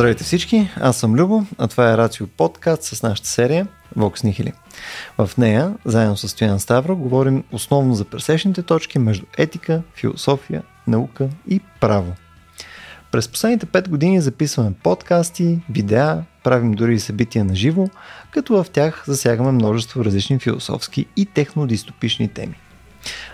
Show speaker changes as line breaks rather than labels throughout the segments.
Здравейте всички, аз съм Любо, а това е Рацио подкаст с нашата серия Vox Nihili. В нея, заедно с Стоян Ставро, говорим основно за пресечните точки между етика, философия, наука и право. През последните 5 години записваме подкасти, видеа, правим дори и събития на живо, като в тях засягаме множество различни философски и технодистопични теми.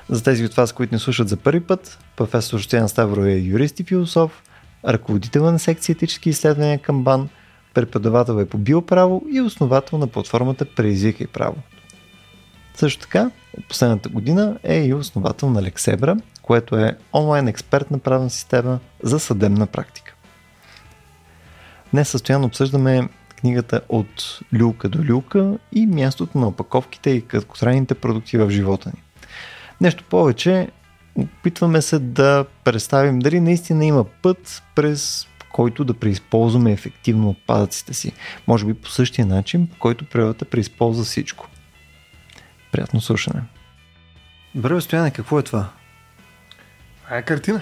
За тези от вас, които не слушат за първи път, професор Стоян Ставро е юрист и философ, ръководител на секция етически изследвания към БАН, преподавател е по биоправо и основател на платформата Преизвикай право. Също така, последната година е и основател на Лексебра, което е онлайн експертна правна система за съдебна практика. Днес състоянно обсъждаме книгата от люлка до люлка и мястото на опаковките и краткотрайните продукти в живота ни. Нещо повече, опитваме се да представим дали наистина има път, през който да преизползваме ефективно отпадъците си. Може би по същия начин, по който природата преизползва всичко. Приятно слушане. Добре, Стояне, какво е това?
А е картина.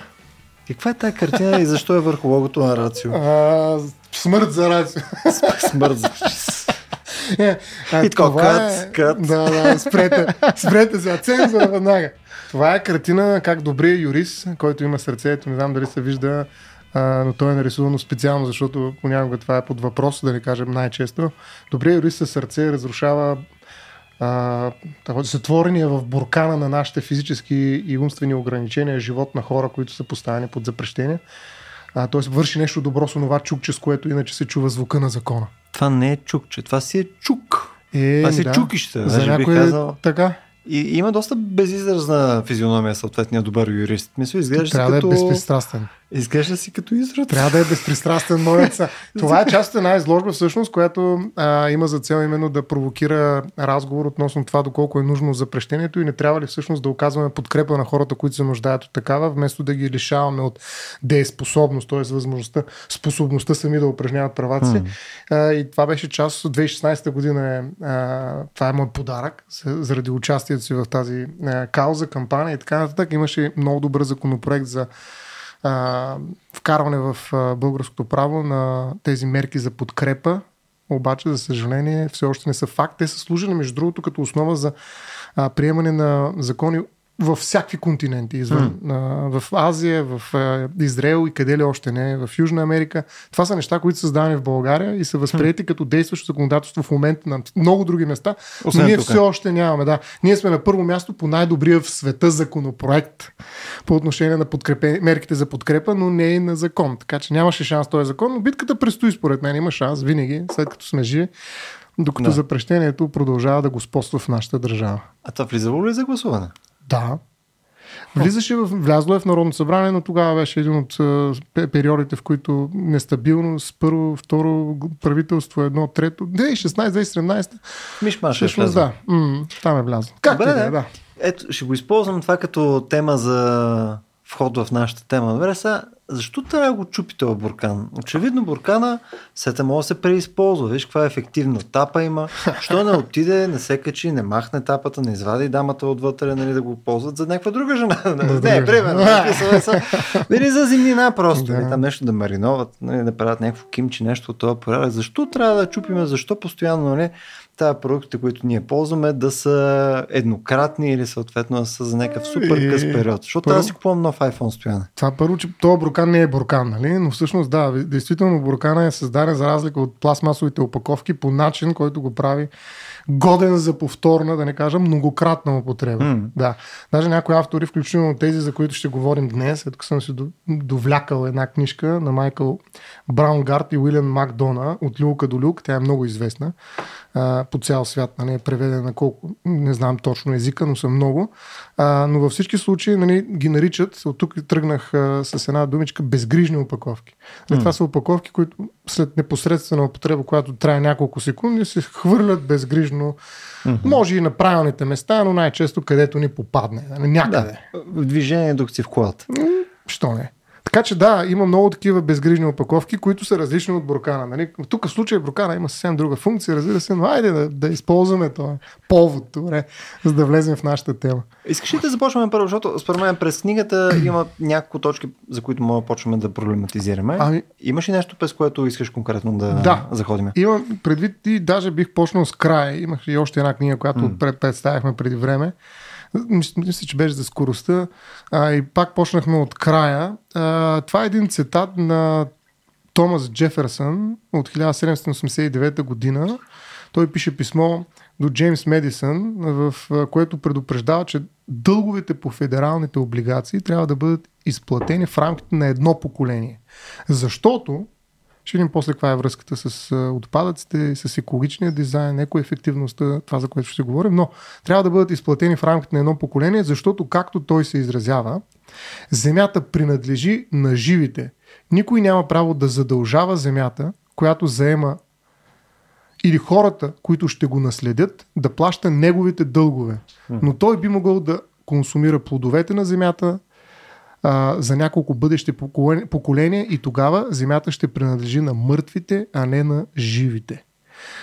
Каква е тази картина и защо е върху логото на Рацио?
А, смърт за Рацио.
Смърт за
е,
а, и така, кът, е... кът.
Да, да, спрете, спрете за цензура веднага. Това е картина как добрият юрист, който има сърцето, не знам дали се вижда, а, но той е нарисувано специално, защото понякога това е под въпрос, да не кажем най-често. Добрият юрист със сърце разрушава а, затворения в буркана на нашите физически и умствени ограничения живот на хора, които са поставени под запрещение. Т.е. върши нещо добро с това чукче, с което иначе се чува звука на закона.
Това не е чукче, това си е чук.
Е,
това си е
да.
чукище.
За някой казал... така.
И има доста безизразна физиономия съответния добър юрист. Мисля, изглежда
Трябва
като...
да е безпристрастен.
Изглежда си като изрод.
Трябва да е безпристрастен моят Това е част от една изложба всъщност, която а, има за цел именно да провокира разговор относно това доколко е нужно запрещението и не трябва ли всъщност да оказваме подкрепа на хората, които се нуждаят от такава, вместо да ги лишаваме от дееспособност, т.е. възможността, способността сами да упражняват правата си. А, и това беше част от 2016 година. Е, а, това е мой подарък заради участието си в тази а, кауза, кампания и така нататък. Имаше много добър законопроект за а, вкарване в а, българското право на тези мерки за подкрепа, обаче, за съжаление, все още не са факт. Те са служили, между другото, като основа за а, приемане на закони във всякакви континенти, извън, mm. в Азия, в Израел и къде ли още не, в Южна Америка. Това са неща, които са създадени в България и са възприяти mm. като действащо законодателство в момента на много други места, Освен но ние тук. все още нямаме. Да. Ние сме на първо място по най-добрия в света законопроект по отношение на подкрепе, мерките за подкрепа, но не и на закон. Така че нямаше шанс този закон, но битката предстои според мен. Има шанс винаги, след като сме живи докато да. запрещението продължава да господства в нашата държава.
А това влизало ли за гласуване?
Да. Влизаше в, влязло е в Народното събрание, но тогава беше един от периодите, в които нестабилност, първо, второ правителство, едно, трето, 2016-2017.
Мишмаш
е влязло. Да, м- там е влязло. Как
Добре,
да, да.
Ето, ще го използвам това като тема за вход в нашата тема. Добре, сега, защо трябва да го чупи този буркан? Очевидно буркана сета може да се преизползва. Виж каква ефективна тапа има. Що не отиде, не се качи, не махне тапата, не извади дамата отвътре, нали, да го ползват за някаква друга жена. не, примерно. Или за зимнина просто. Да. Там нещо да мариноват, нали, да правят някакво кимчи, нещо от това порядък. Защо трябва да чупиме? Защо постоянно, нали? Тази продуктите, които ние ползваме, да са еднократни или съответно да са за някакъв супер къс период. Защото първо, аз си купувам нов iPhone стояне.
Това първо, че този буркан не е буркан, нали? но всъщност да, действително буркана е създаден за разлика от пластмасовите опаковки по начин, който го прави годен за повторна, да не кажа многократна употреба. Mm. Да. Даже някои автори, включително тези, за които ще говорим днес, след като съм си довлякал една книжка на Майкъл Браунгард и Уилям Макдона от Люка до Люк, тя е много известна по цял свят, нали, е преведена на колко, не знам точно езика, но са много. А, но във всички случаи нали, ги наричат, от тук тръгнах а, с една думичка, безгрижни опаковки. Mm. Това са опаковки, които след непосредствена употреба, която трае няколко секунди, се хвърлят безгрижно. Mm-hmm. Може и на правилните места, но най-често където ни попадне. Нали, някъде.
Да, в движение, докато си в колата.
Що не? Така че да, има много такива безгрижни опаковки, които са различни от буркана. Нали? Тук в случая буркана има съвсем друга функция, разбира се, но айде да, да използваме това повод, добре, за да влезем в нашата тема.
Искаш ли да започваме първо, защото според мен през книгата има няколко точки, за които мога да почваме да проблематизираме. Ами... Имаш ли нещо, през което искаш конкретно да, да. заходим?
Имам предвид и даже бих почнал с края. Имах и още една книга, която mm. представяхме преди време. Мисля, че беше за скоростта. А, и пак почнахме от края. А, това е един цитат на Томас Джеферсън от 1789 година. Той пише писмо до Джеймс Медисън, в което предупреждава, че дълговете по федералните облигации трябва да бъдат изплатени в рамките на едно поколение. Защото ще видим после каква е връзката с отпадъците, с екологичния дизайн, екоефективността, това за което ще говорим, но трябва да бъдат изплатени в рамките на едно поколение, защото, както той се изразява, земята принадлежи на живите. Никой няма право да задължава земята, която заема или хората, които ще го наследят, да плаща неговите дългове. Но той би могъл да консумира плодовете на земята, а, за няколко бъдещи поколения и тогава земята ще принадлежи на мъртвите, а не на живите.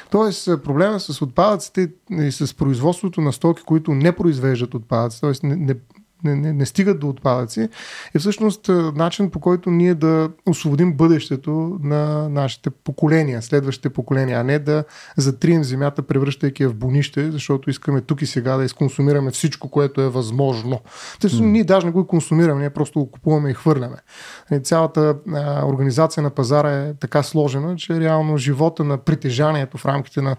Тоест, проблема с отпадъците и с производството на стоки, които не произвеждат отпадъци, т.е. Не, не, не, не, не стигат до отпадъци, е всъщност начин по който ние да освободим бъдещето на нашите поколения, следващите поколения, а не да затрием земята, превръщайки я в бонище, защото искаме тук и сега да изконсумираме всичко, което е възможно. Тъй, mm. ние даже не го консумираме, ние просто го купуваме и хвърляме. Нали, цялата а, организация на пазара е така сложена, че реално живота на притежанието в рамките на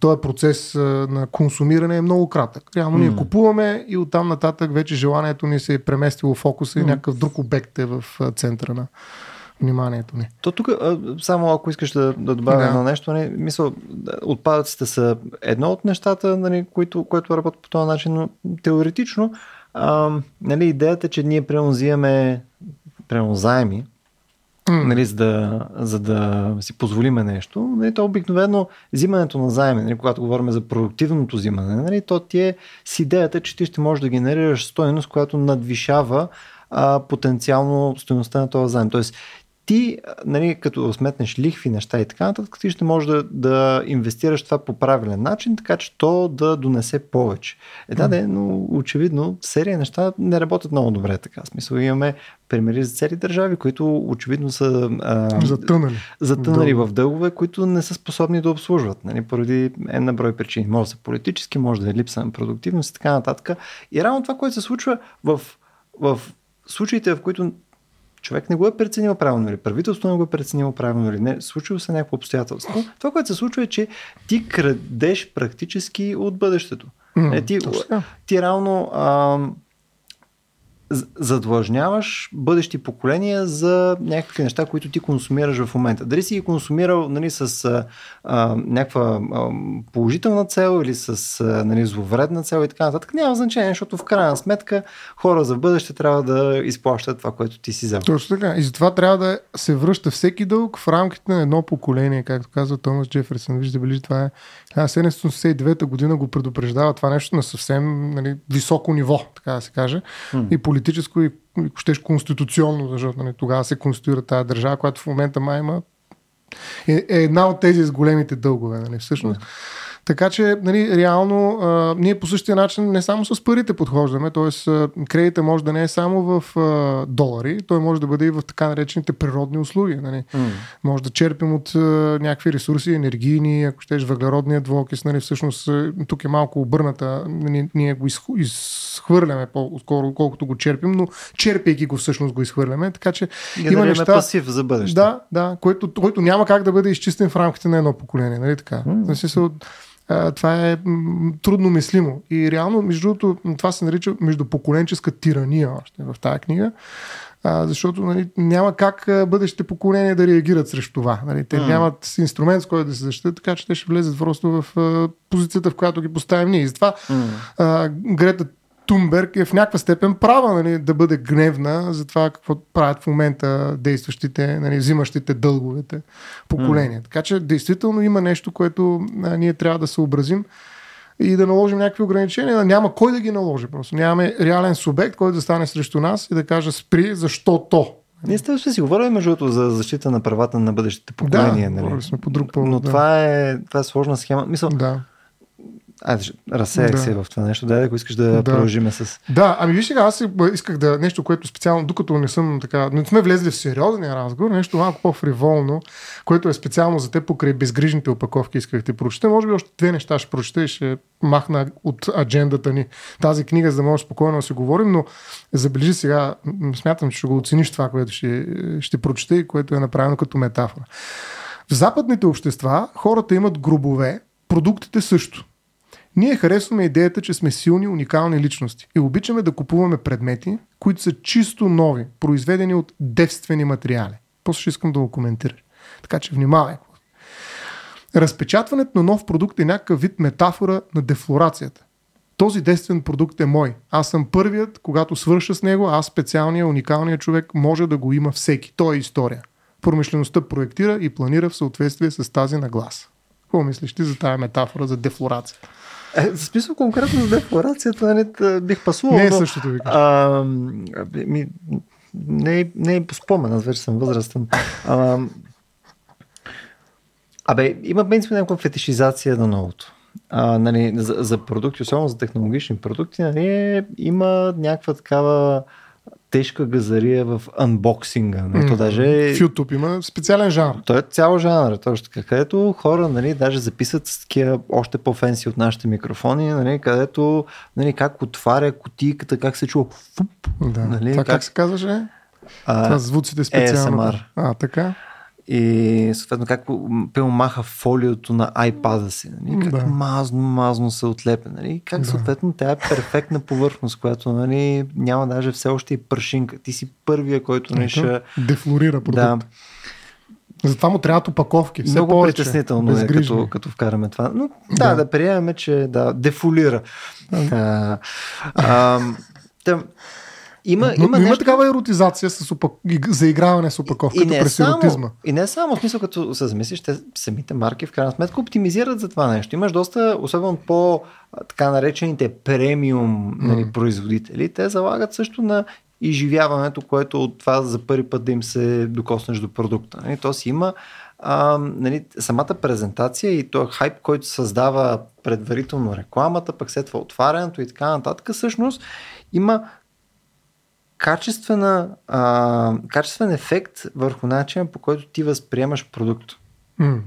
този процес на консумиране е много кратък. Реално ние купуваме и оттам нататък вече желанието ни се е преместило фокуса и някакъв друг обект е в центъра на вниманието ни.
То тук, само ако искаш да, да добавя да. на нещо, не, нали, мисъл, отпадъците са едно от нещата, нали, които, което работят по този начин, но теоретично а, нали, идеята, че ние прямо взимаме прямо заеми, Mm. Нали, за, да, за да си позволиме нещо. Нали, то обикновено взимането на заеми, нали, когато говорим за продуктивното взимане, нали, то ти е с идеята, че ти ще можеш да генерираш стоеност, която надвишава а, потенциално стоеността на този заем. Тоест, ти, нали, като сметнеш лихви, неща и така нататък, ти ще можеш да, да инвестираш това по правилен начин, така че то да донесе повече. Е, да, да, но очевидно серия неща не работят много добре така. В смисъл имаме примери за цели държави, които очевидно са
а, затънали,
затънали в дългове, които не са способни да обслужват. Нали, поради една брой причини. Може да са политически, може да е липса на продуктивност и така нататък. И рано това, което се случва в, в случаите, в които човек не го е преценил правилно или правителството не го е преценило правилно или не, случило се някакво обстоятелство. Това, което се случва е, че ти крадеш практически от бъдещето. Mm, е, ти, ти реално а, задлъжняваш бъдещи поколения за някакви неща, които ти консумираш в момента. Дали си ги консумирал нали, с а, някаква а, положителна цел или с а, нали, зловредна цел и така нататък, няма значение, защото в крайна сметка хора за бъдеще трябва да изплащат това, което ти си взел.
Точно така. И затова трябва да се връща всеки дълг в рамките на едно поколение, както казва Томас Джеферсън. Вижда, били, това е 1779 година го предупреждава това нещо на съвсем нали, високо ниво, така да се каже. Mm. И политическо и, и щеш конституционно, защото нали, тогава се конституира тази държава, която в момента май има е, е една от тези с големите дългове. Нали, всъщност. Yeah. Така че, нали, реално, а, ние по същия начин не само с парите подхождаме, т.е. кредита може да не е само в а, долари, той може да бъде и в така наречените природни услуги. Нали. Mm. Може да черпим от а, някакви ресурси, енергийни, ако щеш въглеродния двуокис, нали, всъщност тук е малко обърната, нали, ние го изхвърляме по-скоро, колкото го черпим, но черпейки го всъщност го изхвърляме, така че
има неща... пасив за бъдеще.
Да, да, който, който няма как да бъде изчистен в рамките на едно поколение, нали така? Mm това е трудно мислимо. И реално, между другото, това се нарича междупоколенческа тирания още в тази книга. Защото нали, няма как бъдещите поколения да реагират срещу това. Нали. Те mm. нямат инструмент, с който да се защитят, така че те ще влезат просто в позицията, в която ги поставим ние. И затова mm. Грета Тумберг е в някаква степен права нали, да бъде гневна за това какво правят в момента действащите, нали, взимащите дълговете поколения. Mm. Така че действително има нещо, което а, ние трябва да съобразим и да наложим някакви ограничения. Няма кой да ги наложи. Просто нямаме реален субект, който да стане срещу нас и да каже спри, защо то.
Ние сте ще си говорим между другото за защита на правата на бъдещите поколения.
Да,
нали?
сме по друг повод.
Но
да.
това, е, това е сложна схема. Мисъл,
Да.
Айде, разсеях
Да.
се в това нещо. Дай, ако искаш да,
Да.
продължиме с...
Да, ами виж сега, аз исках да нещо, което специално, докато не съм така, не сме влезли в сериозния разговор, нещо малко по-фриволно, което е специално за те покрай безгрижните опаковки, исках да ти прочета. Може би още две неща ще прочета и ще махна от аджендата ни тази книга, за да може спокойно да си говорим, но забележи сега, смятам, че ще го оцениш това, което ще, ще прочета и което е направено като метафора. В западните общества хората имат гробове, продуктите също. Ние харесваме идеята, че сме силни, уникални личности и обичаме да купуваме предмети, които са чисто нови, произведени от девствени материали. После ще искам да го коментираш. Така че внимавай. Разпечатването на нов продукт е някакъв вид метафора на дефлорацията. Този действен продукт е мой. Аз съм първият, когато свърша с него, аз специалният, уникалният човек може да го има всеки. То е история. Промишлеността проектира и планира в съответствие с тази нагласа. Какво мислиш ти за тази метафора за дефлорация?
Е, в смисъл конкретно за декларацията т- бих пасувал.
Не е същото ви
а, ми, не, не е по спомен, аз вече съм възрастен. А, абе, има принцип някаква фетишизация на новото. А, нали, за, за продукти, особено за технологични продукти, нали, е- има някаква такава тежка газария в анбоксинга. Нали, то даже
В YouTube има специален жанр.
той е цял жанр, точно така, където хора, нали, даже записват с такива още по-фенси от нашите микрофони, нали, където, нали, как отваря кутийката, как се чува фуп,
Да.
Нали,
Това как...
как-
се казваше?
а,
Това звуците специално.
ASMR.
А, така?
И съответно как пълно маха фолиото на iPad-а си, нали, как
Да.
мазно, мазно се отлепя, нали, как
Да.
съответно тя е перфектна повърхност, която нали, няма даже все още и прашинка. Ти си първия, който нали, ще...
Дефлорира продукт.
Да,
Затова му трябват опаковки. Все
Много
повече.
притеснително е, като, като вкараме това. Но да,
Да.
да, приемем, че да, дефолира. А, а, та, има,
Но,
има,
но има
нещо...
такава еротизация с опак... заиграване с опаковката през еротизма.
само, и не само, в смисъл като се замислиш, те самите марки в крайна сметка оптимизират за това нещо. Имаш доста, особено по така наречените премиум нали, производители, те залагат също на изживяването, което от това за първи път да им се докоснеш до продукта. Нали? То си има а, нали, самата презентация и този хайп, който създава предварително рекламата, пък след това отварянето и така нататък, всъщност има качествена, а, качествен ефект върху начина по който ти възприемаш продукт.
М.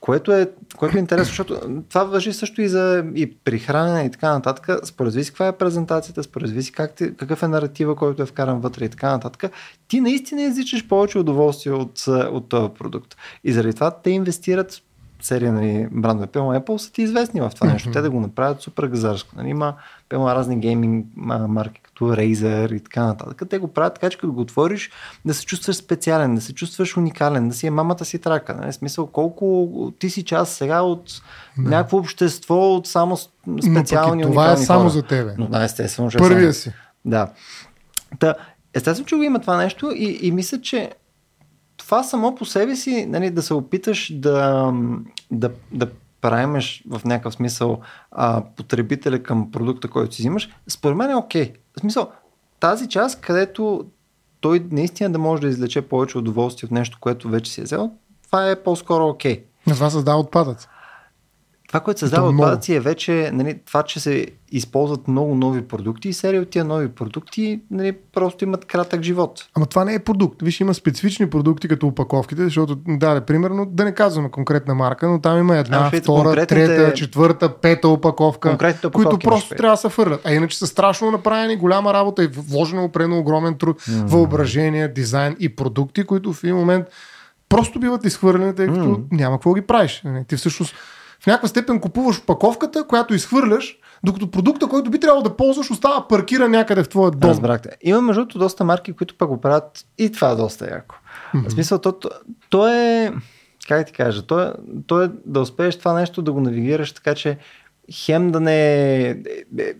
Което е, което е интересно, защото това въжи също и, за, и при хранене и така нататък. Според зависи каква е презентацията, според зависи как ти, какъв е наратива, който е вкаран вътре и така нататък. Ти наистина изличаш повече удоволствие от, от този продукт. И заради това те инвестират серия нали, брандове. Пълно Apple са ти известни в това нещо. Те да го направят супер газарско. Нали, има пълно разни гейминг ма- марки, Razer и така нататък. Те го правят така, че като го отвориш, да се чувстваш специален, да се чувстваш уникален, да си е мамата си трака. Нали? Смисъл, колко ти си част сега от
Да.
някакво общество, от само с-
Но
специални
това е само
хора.
за тебе.
Но да, естествено, е
Първия си.
Да. Та, естествено, че го има това нещо и, и мисля, че това само по себе си, нали, да се опиташ да, да, да правимеш в някакъв смисъл а, потребителя към продукта, който си взимаш, според мен е окей. В смисъл, тази част, където той наистина да може да извлече повече удоволствие от нещо, което вече си е взел, това е по-скоро окей.
На това създава отпадъци.
Това, което създава отпадъци е вече нали, това, че се използват много нови продукти и серия от тия нови продукти нали, просто имат кратък живот.
Ама това не е продукт. Виж, има специфични продукти като опаковките, защото, да, примерно, да не казваме конкретна марка, но там има една,
вижте,
втора, трета, четвърта, пета опаковка, които просто трябва да се фърлят. А иначе са страшно направени, голяма работа и вложено опрено огромен труд,
М.
въображение, дизайн и продукти, които в един момент просто биват изхвърлени, тъй като
М.
няма какво ги правиш. Ти всъщност в някаква степен купуваш опаковката, която изхвърляш, докато продукта, който би трябвало да ползваш, остава паркира някъде в твоя дом.
Разбрахте. Има между другото доста марки, които пък го правят и това е доста яко.
Мгм.
В смисъл, то, то, то е, как ти кажа, то е, то е да успееш това нещо да го навигираш така, че хем да не е е-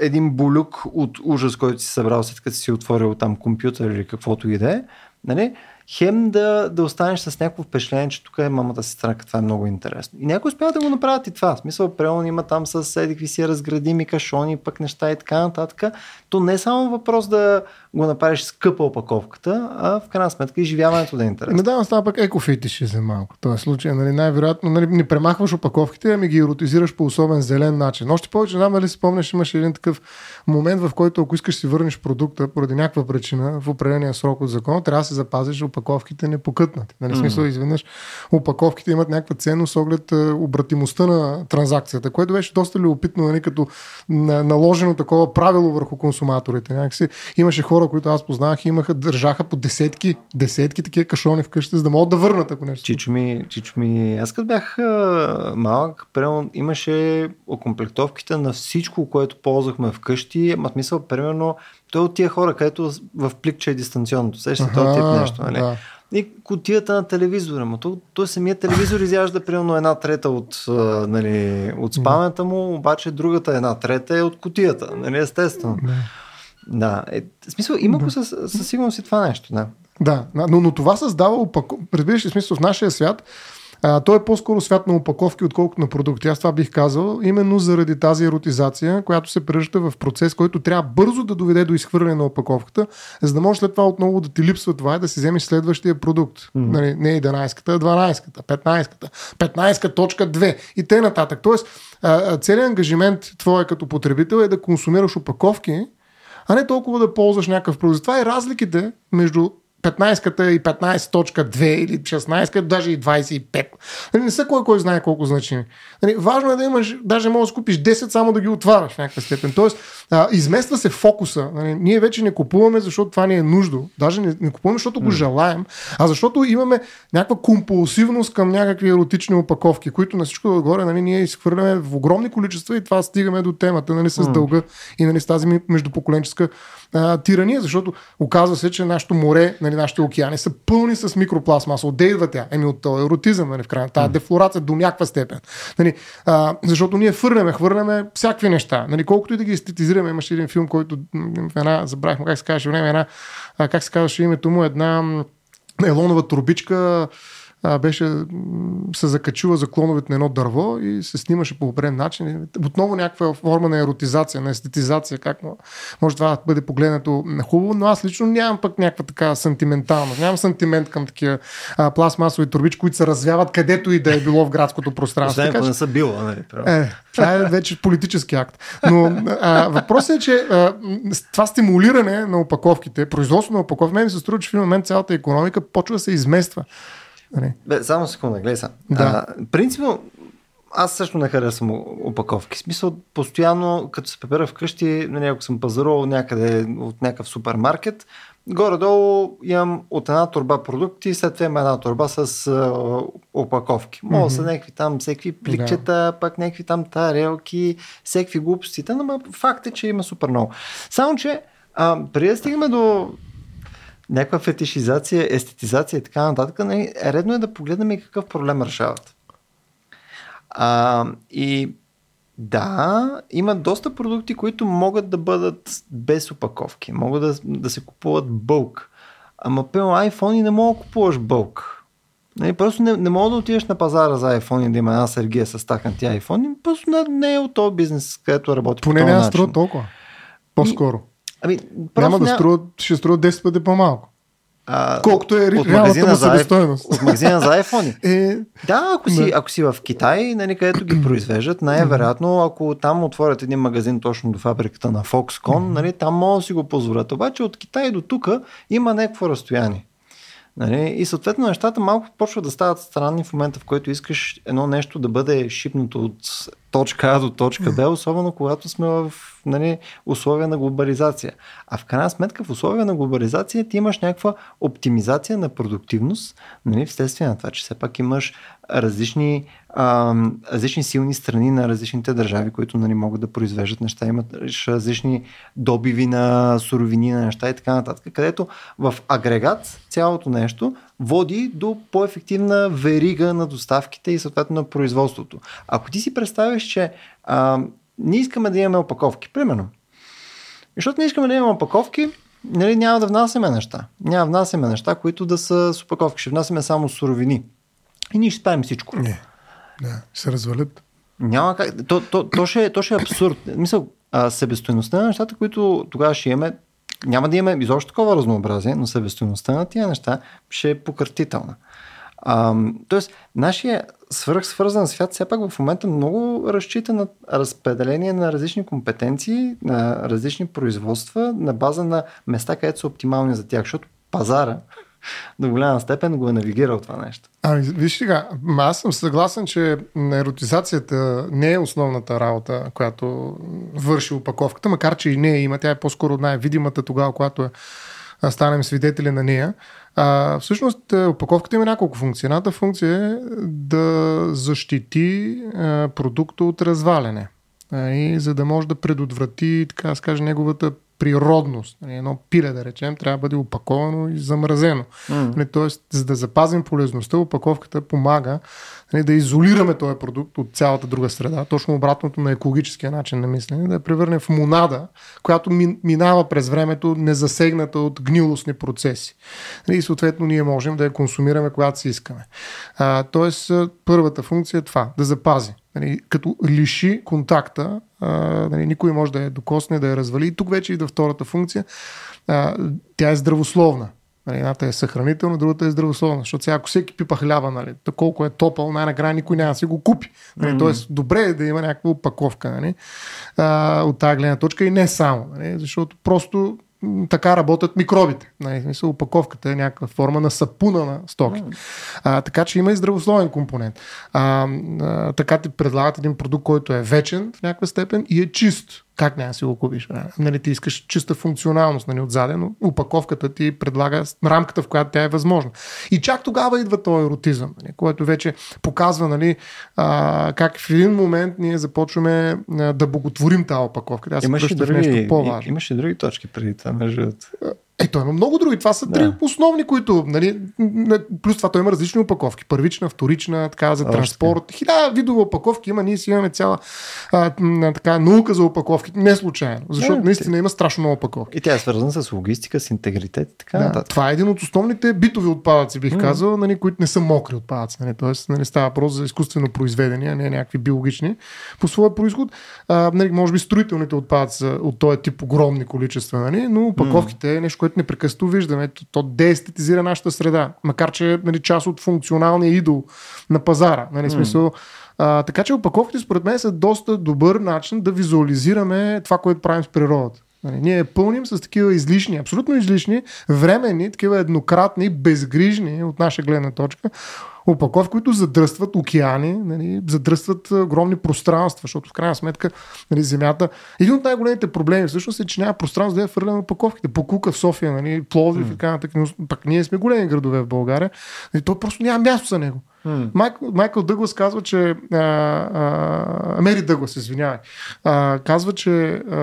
един булюк от ужас, който си събрал след като си отворил там компютър или каквото и да е, нали? Хем да, да останеш с някакво впечатление, че тук е мамата си странка, това е много интересно. И някои успяват да го направят и това. В смисъл, прелон има там с едикви си разградими кашони, пък неща и така нататък. То не е само въпрос да го направиш скъпа опаковката, а в крайна сметка изживяването да е интересно.
Не да, става пък екофетишизъм малко. В този случай, нали, най-вероятно, нали, не премахваш опаковките, ами ги еротизираш по особен зелен начин. Още повече, знам дали си спомняш, имаше един такъв момент, в който ако искаш си върнеш продукта поради някаква причина в определения срок от закона, трябва да се запазиш опаковките непокътнати. Нали, mm. смисъл, изведнъж опаковките имат някаква ценност с оглед обратимостта на транзакцията, което беше доста любопитно, нали, като наложено такова правило върху консуматорите. Някакси имаше хора, които аз познавах, имаха, държаха по десетки, десетки такива кашони вкъщи, за да могат да върнат, ако нещо.
Чичо ми, чичо ми, аз като бях а, малък, примерно, имаше окомплектовките на всичко, което ползвахме вкъщи, ама смисъл, примерно, той от тия хора, където в пликче е дистанционното. Сещате този тип нещо, нали? Да. И котията на телевизора. То, той самият телевизор изяжда примерно една трета от, нали, от спамента му, обаче другата една трета е от котията. Нали, естествено. Да. Да, е, в смисъл, има го със, със сигурност и това нещо, да.
Да, но, но това създава опако... Разбираш ли, смисъл, в нашия свят а, той е по-скоро свят на опаковки, отколкото на продукти. Аз това бих казал, именно заради тази еротизация, която се превръща в процес, който трябва бързо да доведе до изхвърляне на опаковката, за да може след това отново да ти липсва това и да си вземеш следващия продукт. Mm-hmm. Нали, не 11-ката, а 12-ката, 15-ката, 15-2 и те нататък. Тоест, целият ангажимент твой като потребител е да консумираш опаковки, а не толкова да ползваш някакъв продукт. Това е разликите между 15-ката и 15.2 или 16 даже и 25. Нали, не са кой кой знае колко значими. Нали, важно е да имаш, даже можеш да купиш 10 само да ги отваряш в някаква степен. Тоест, а, измества се фокуса. Нали, ние вече не купуваме, защото това ни е нуждо. Даже не, не купуваме, защото го желаем, а защото имаме някаква компулсивност към някакви еротични опаковки, които на всичко отгоре нали, ние изхвърляме в огромни количества и това стигаме до темата нали, с дълга и нали, с тази междупоколенческа а, тирания, защото оказва се, че нашето море, нали, нашите океани са пълни с микропластмаса. Отде идва тя? Еми от този еротизъм, нали, в крайна. Тази дефлорация до някаква степен. Нали, а, защото ние хвърляме, хвърляме всякакви неща. Нали, колкото и да ги естетизираме, имаше един филм, който в една, забравихме как се казваше време, една, как се казваше името му, една елонова турбичка, а, беше се закачила за клоновете на едно дърво и се снимаше по определен начин. Отново някаква форма на еротизация, на естетизация, как може това да бъде погледнато хубаво, но аз лично нямам пък някаква така сантиментална. Нямам сантимент към такива а, пластмасови турбички, които се развяват където и да е било в градското пространство.
Освен ако не са било, нали?
Е, това е вече политически акт. Но а, въпросът е, че а, това стимулиране на опаковките, производство на опаковки, мен ми се струва, че в един момент цялата економика почва да се измества.
Нали? Бе, само секунда, гледай са. Да. А, принципно, аз също не харесвам опаковки. В смисъл, постоянно, като се препера вкъщи, нали, ако съм пазарувал някъде от някакъв супермаркет, горе-долу имам от една турба продукти, след това има една турба с а, опаковки. Мога mm-hmm. са някакви там, всеки пликчета, да. пак някакви там тарелки, всеки глупости. Но факт е, че има супер много. Само, че а, преди да стигаме до някаква фетишизация, естетизация и така нататък, нали, редно е да погледнем и какъв проблем решават. А, и да, има доста продукти, които могат да бъдат без опаковки, могат да, да се купуват бълк. Ама пълно iPhone и не мога да купуваш бълк. Нали, просто не, не мога да отидеш на пазара за iPhone и да има една Сергия с тахнати iPhone. Просто не, не е от този бизнес, където работи.
Поне не струва толкова. По-скоро. И, Ами, Няма да струва, ще струва 10 пъти по-малко. А, Колкото е реалната му себестойност.
От магазина за iPhone. е, да, ако си, ако си в Китай, нали, където ги произвеждат, най-вероятно, ако там отворят един магазин точно до фабриката на Foxconn, нали, там могат да си го позволят. Обаче от Китай до тук има някакво разстояние. Нали? И съответно нещата малко почват да стават странни в момента, в който искаш едно нещо да бъде шипнато от точка А до точка Б, особено когато сме в нали, условия на глобализация. А в крайна сметка в условия на глобализация ти имаш някаква оптимизация на продуктивност, нали, вследствие на това, че все пак имаш различни, а, различни силни страни на различните държави, които нали, могат да произвеждат неща, имат различни добиви на суровини на неща и така нататък, където в агрегат цялото нещо води до по-ефективна верига на доставките и съответно на производството. Ако ти си представиш, че а, ние искаме да имаме опаковки, примерно, защото не искаме да имаме опаковки, нали, няма да внасяме неща. Няма да внасяме неща, които да са с опаковки. Ще внасяме само суровини. И ние ще спаем всичко.
Не. Да, се развалят.
Няма как. То, то, то, ще, то ще е абсурд. Мисъл, а, себестоеността на нещата, които тогава ще имаме, няма да имаме изобщо такова разнообразие, но събестойността на тия неща ще е пократителна. А, тоест, нашия свръхсвързан свят все пак в момента много разчита на разпределение на различни компетенции, на различни производства, на база на места, където са оптимални за тях, защото пазара до голяма степен го е навигирал това нещо.
Ами, виж сега, аз съм съгласен, че еротизацията не е основната работа, която върши опаковката, макар че и не има. Тя е по-скоро най-видимата тогава, когато е, станем свидетели на нея. А, всъщност, опаковката има няколко функции. Едната функция е да защити а, продукта от разваляне. А, и за да може да предотврати, така да скаже, неговата природност. Нали, едно пиле, да речем, трябва да бъде опаковано и замразено. Mm. Тоест, за да запазим полезността, опаковката помага нали, да изолираме този продукт от цялата друга среда, точно обратното на екологическия начин на мислене, да я превърне в монада, която минава през времето незасегната от гнилостни процеси. Нали, и съответно ние можем да я консумираме, когато си искаме. А, тоест, първата функция е това, да запази. Нали, като лиши контакта, а, нали, никой може да я докосне, да я развали. И тук вече и да втората функция, а, тя е здравословна. Нали, едната е съхранителна, другата е здравословна. Защото сега, ако всеки пипа хляба, нали, колко е топъл, най-накрая никой няма да си го купи. Нали, mm-hmm. Тоест, добре е да има някаква опаковка нали, а, от тази гледна точка и не само. Нали, защото просто така работят микробите. Нали, смисъл, опаковката е някаква форма на сапуна на стоки. А, така че има и здравословен компонент. А, а, така ти предлагат един продукт, който е вечен в някаква степен и е чист. Как няма си го купиш? Нали, ти искаш чиста функционалност нали, отзаде, но упаковката ти предлага рамката, в която тя е възможна. И чак тогава идва този еротизъм, нали, който вече показва нали, а, как в един момент ние започваме а, да боготворим тази опаковка. Тя се
имаше
други, нещо по-важно.
Имаше други точки преди това, между
е, той има много други. Това са три да. основни, които, нали, плюс това той има различни опаковки. Първична, вторична, така за транспорт. Хиляда видове опаковки има. Ние си имаме цяла а, така, наука за опаковки. Не случайно, защото да, наистина има страшно много опаковки.
И тя е свързана с логистика, с интегритет и така
да,
нататък.
Това е един от основните битови отпадъци, бих mm. казал, нали, които не са мокри отпадъци. Нали, Тоест, нали, става въпрос за изкуствено произведения, а не някакви биологични по своя происход. А, нали, може би строителните отпадъци от този тип огромни количества, нали, но опаковките mm. е нещо, което непрекъснато виждаме. То, деестетизира нашата среда, макар че е нали, част от функционалния идол на пазара. Нали, mm. смисъл, а, така че опаковките според мен са доста добър начин да визуализираме това, което правим с природата. Нали, ние пълним с такива излишни, абсолютно излишни, временни, такива еднократни, безгрижни от наша гледна точка опаковки, които задръстват океани, нали, задръстват огромни пространства, защото в крайна сметка нали, Земята. Един от най-големите проблеми всъщност е, че няма пространство да я фърляме опаковките. Покука в София, нали, Пловдив mm. и така нататък. Пак ние сме големи градове в България. Нали, то просто няма място за него. Mm. Майкъл, Майкъл Дъглас казва, че. А, а, Мери Дъглас, извинявай. А, казва, че а,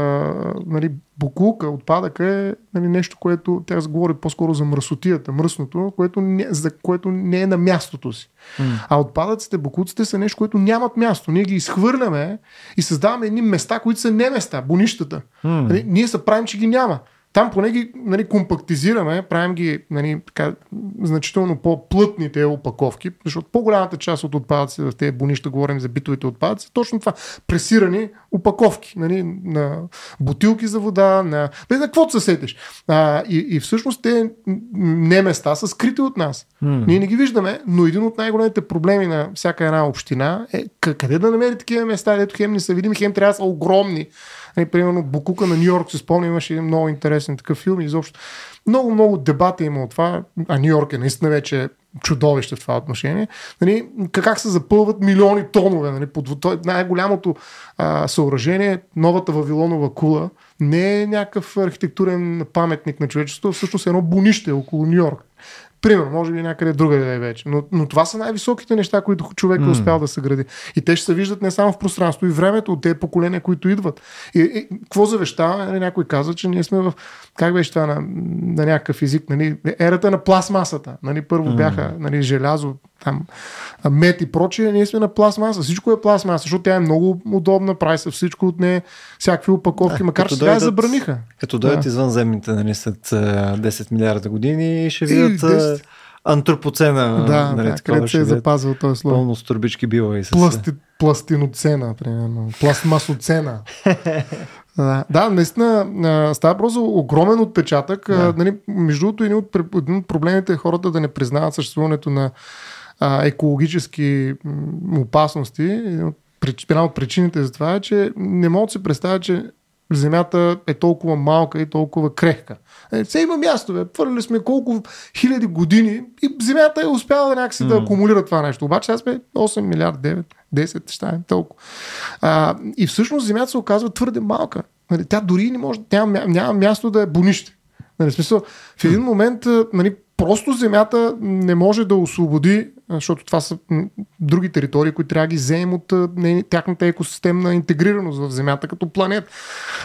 нали, Букулка, отпадъка е нали, нещо, което тя говори по-скоро за мръсотията, мръсното, което не, за което не е на мястото си. Mm. А отпадъците, букуците са нещо, което нямат място. Ние ги изхвърляме и създаваме едни места, които са не места, бунищата. Mm. Нали, ние се правим, че ги няма. Там поне ги нали, компактизираме, правим ги нали, така, значително по-плътни тези опаковки, защото по-голямата част от отпадъци в тези бунища, говорим за битовите отпадъци, точно това. Пресирани опаковки нали, на бутилки за вода, на, на каквото се сетиш. А, и, и всъщност те не места са скрити от нас. Mm. Ние не ги виждаме, но един от най-големите проблеми на всяка една община е къде да намери такива места, където хем не са видими, хем трябва да са огромни Нали, примерно Букука на Нью Йорк, се спомня, имаше един много интересен такъв филм. Изобщо много, много дебата има от това, а Нью Йорк е наистина вече чудовище в това отношение. Нали, как се запълват милиони тонове. Нали, под, най-голямото а, съоръжение, новата Вавилонова кула, не е някакъв архитектурен паметник на човечеството, всъщност е едно бунище около Нью Йорк. Примерно, може би някъде друга да е вече. Но, но това са най-високите неща, които човек е успял да съгради. И те ще се виждат не само в пространство и времето от тези поколения, които идват. И, и какво завещава? Нали, някой каза, че ние сме в. Как беше това на, на някакъв език? Нали, ерата на пластмасата. Нали, първо бяха нали, желязо, там, мет и прочие, ние сме на пластмаса. Всичко е пластмаса, защото тя е много удобна, прави се всичко от нея, всякакви опаковки, да, макар че сега я забраниха.
Като дойдат да. извънземните нали, след 10 милиарда години, ще видят антропоцена.
Да, нали, да където се е запазвал този слой.
Пълно с турбички била и с...
Пласти, пластиноцена, примерно. Пластмасоцена. Да, да, наистина става просто огромен отпечатък. Да. Нали, между другото, един от, един от проблемите е хората да не признават съществуването на а, екологически опасности. Една от причините за това е, че не могат да се представят, че Земята е толкова малка и толкова крехка. Е, все има място, бе. Твърли сме колко хиляди години и Земята е успяла някакси mm. да акумулира това нещо. Обаче сега сме 8 милиард, 9, 10, ще е толкова. А, и всъщност Земята се оказва твърде малка. Нали, тя дори не може, няма, няма място да е бонище. Нали, смисъл, в един момент нали, просто Земята не може да освободи защото това са други територии, които трябва да ги вземем от тяхната екосистемна интегрираност в Земята като планет.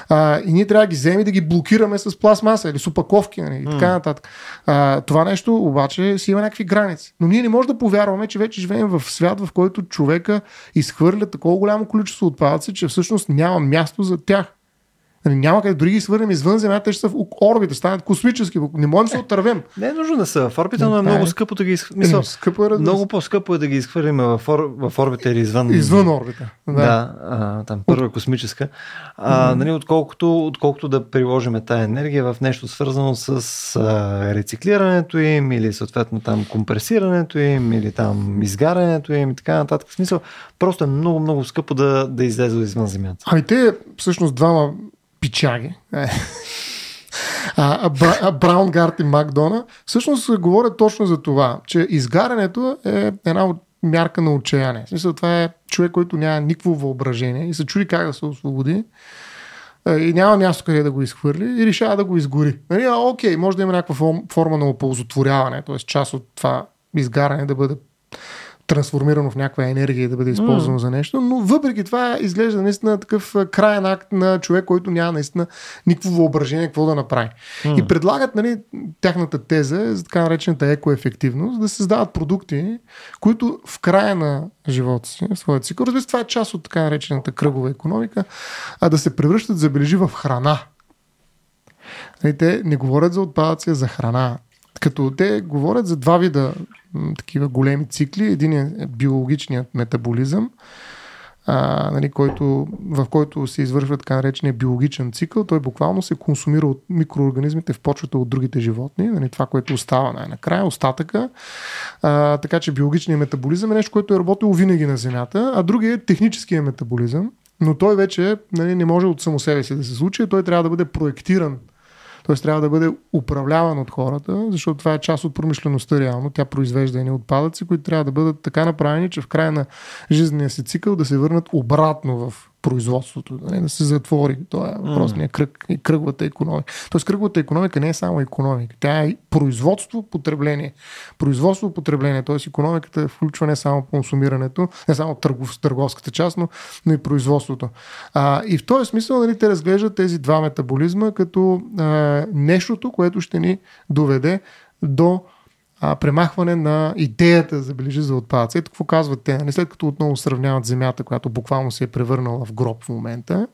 А, и ние трябва да ги вземем и да ги блокираме с пластмаса или с опаковки нали, и така нататък. А, това нещо обаче си има някакви граници. Но ние не можем да повярваме, че вече живеем в свят, в който човека изхвърля такова голямо количество отпадъци, че всъщност няма място за тях. Нали, няма къде дори ги свърнем извън Земята, ще са в орбита, станат космически. Не можем да се отървем.
Не е нужно да са в орбита, но е много скъпо да ги изхвърлим.
Скъпо е,
много по-скъпо е да ги изхвърлим в, ор... в орбита или извън.
Извън орбита. Да,
да а, там първа космическа. А, нали, отколкото, отколкото да приложим тази енергия в нещо свързано с а, рециклирането им или съответно там компресирането им или там изгарянето им и така нататък. В смисъл, просто е много, много скъпо да, да излезе извън Земята.
Ами те всъщност двама пичаги. Е. А, а, Браунгард и Макдона всъщност говорят точно за това, че изгарянето е една от мярка на отчаяние. В смисъл, това е човек, който няма никакво въображение и се чуди как да се освободи и няма място къде да го изхвърли и решава да го изгори. Нали, а, окей, може да има някаква форма на оползотворяване, т.е. част от това изгаряне да бъде трансформирано в някаква енергия и да бъде използвано mm. за нещо, но въпреки това изглежда наистина такъв крайен акт на човек, който няма наистина никакво въображение какво да направи. Mm. И предлагат нали, тяхната теза за така наречената екоефективност, да създават продукти, които в края на живота си, в своят цикъл, разбира това е част от така наречената кръгова економика, а да се превръщат, забележи, в храна. Нали, те не говорят за отпадъци, а за храна. Като те говорят за два вида такива големи цикли. Един е биологичният метаболизъм, а, нали, който, в който се извършва така наречения биологичен цикъл. Той буквално се консумира от микроорганизмите в почвата от другите животни. Нали, това, което остава най-накрая, остатъка. А, така че биологичният метаболизъм е нещо, което е работило винаги на Земята, а другия е техническия метаболизъм. Но той вече нали, не може от само себе си да се случи. Той трябва да бъде проектиран т.е. трябва да бъде управляван от хората, защото това е част от промишлеността реално. Тя произвежда едни отпадъци, които трябва да бъдат така направени, че в края на жизнения си цикъл да се върнат обратно в производството, да, не, да се затвори. Това е въпросният кръг и кръговата економика. Тоест кръговата економика не е само економика, тя е производство, потребление. Производство, потребление, т.е. економиката включва не само консумирането, не само търгов, търговската част, но, но и производството. А, и в този смисъл нали, те разглеждат тези два метаболизма като а, нещото, което ще ни доведе до а, премахване на идеята, забележи, за отпадъци. Ето какво казват те, не нали, след като отново сравняват Земята, която буквално се е превърнала в гроб в момента,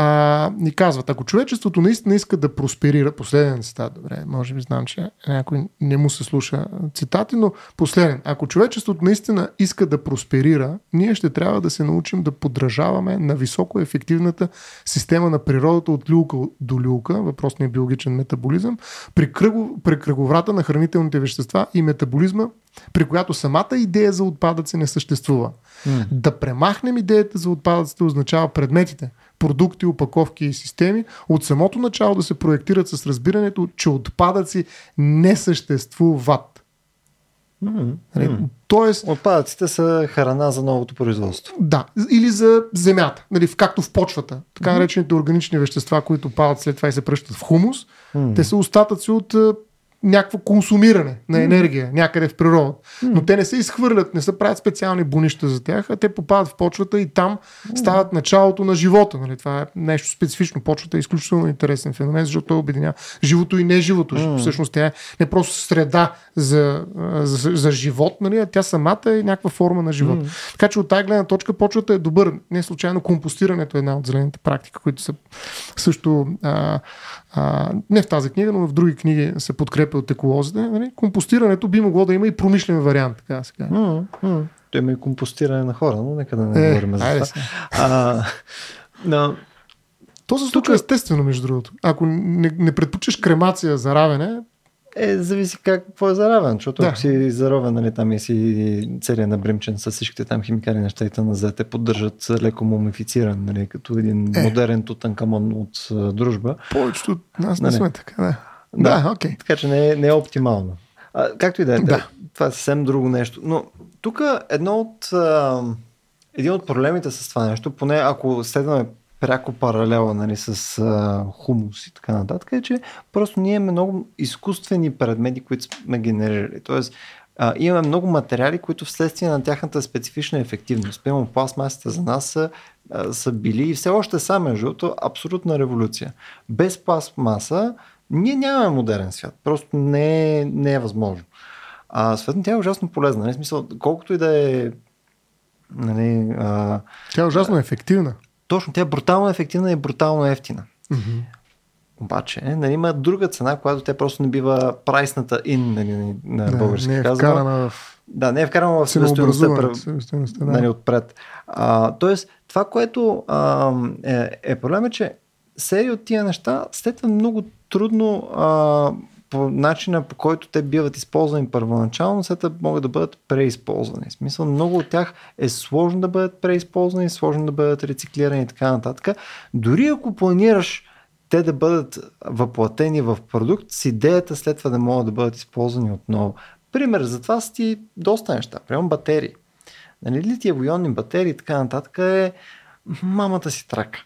а, ни казват, ако човечеството наистина иска да просперира, последен цитат, добре, може би знам, че някой не му се слуша цитати, но последен, ако човечеството наистина иска да просперира, ние ще трябва да се научим да подражаваме на високо ефективната система на природата от люлка до люлка, въпросния биологичен метаболизъм, при, кръго, при кръговрата на хранителните вещества и метаболизма, при която самата идея за отпадъци не съществува. Mm. Да премахнем идеята за отпадъците означава предметите, продукти, опаковки и системи, от самото начало да се проектират с разбирането, че отпадъци не съществуват.
Mm-hmm. Тоест, Отпадъците са храна за новото производство.
Да, или за земята, нали, както в почвата. Така наречените органични вещества, които падат след това и се пръщат в хумус, mm-hmm. те са остатъци от някакво консумиране на енергия mm. някъде в природа. Mm. Но те не се изхвърлят, не се правят специални бунища за тях, а те попадат в почвата и там mm. стават началото на живота. Нали? Това е нещо специфично. Почвата е изключително интересен феномен, защото той обединява живото и неживото. Mm. Всъщност тя е не просто среда за, за, за живот, нали? а тя самата е някаква форма на живот. Mm. Така че от тази гледна точка почвата е добър. Не случайно компостирането е една от зелените практики, които са също а, а, не в тази книга, но в други книги се подкрепя от еколозите, нали, компостирането би могло да има и промишлен вариант, така да се каже.
Mm-hmm. Той има и компостиране на хора, но нека да не е, говорим за това. А,
но, то се случва Тук... естествено, между другото. Ако не, не предпочиш кремация за равене,
е, зависи как, какво е заравен, защото да. ако си заровен, нали, там и си целият набримчен с всичките там химикали неща и т.н. те поддържат леко мумифициран, нали, като един е. модерен тутанкамон от дружба.
Повечето от нас нали? не сме така, да.
Да, да okay. така че не е, не е оптимално. А, както и да е, да. това е съвсем друго нещо. Но тук едно от, а, един от проблемите с това нещо, поне ако следваме пряко паралела нали, с а, хумус и така нататък, е, че просто ние имаме много изкуствени предмети, които сме генерирали. Тоест, а, имаме много материали, които вследствие на тяхната специфична ефективност, примерно пластмасите за нас са, а, са били и все още са, между другото, абсолютна революция. Без пластмаса ние нямаме модерен свят. Просто не е, не е възможно. А светът тя е ужасно полезна. Нали? Смисъл, колкото и да е Нали, а...
Тя е ужасно ефективна.
Точно, тя е брутално ефективна и брутално ефтина.
Mm-hmm.
Обаче, нали, има друга цена, която тя просто не бива прайсната ин нали, на български
не е
казва.
Вкарана в...
Да, не е вкарана в себестоеността да. нали, отпред. А, тоест, това, което а, е, е проблем е, че серия от тия неща след това много трудно а, по начина по който те биват използвани първоначално, след могат да бъдат преизползвани. В смисъл, много от тях е сложно да бъдат преизползвани, сложно да бъдат рециклирани и така нататък. Дори ако планираш те да бъдат въплатени в продукт с идеята след това да могат да бъдат използвани отново. Пример за това са ти доста неща. Примерно батерии. Нали, литиево-ионни батерии и така нататък е мамата си трака.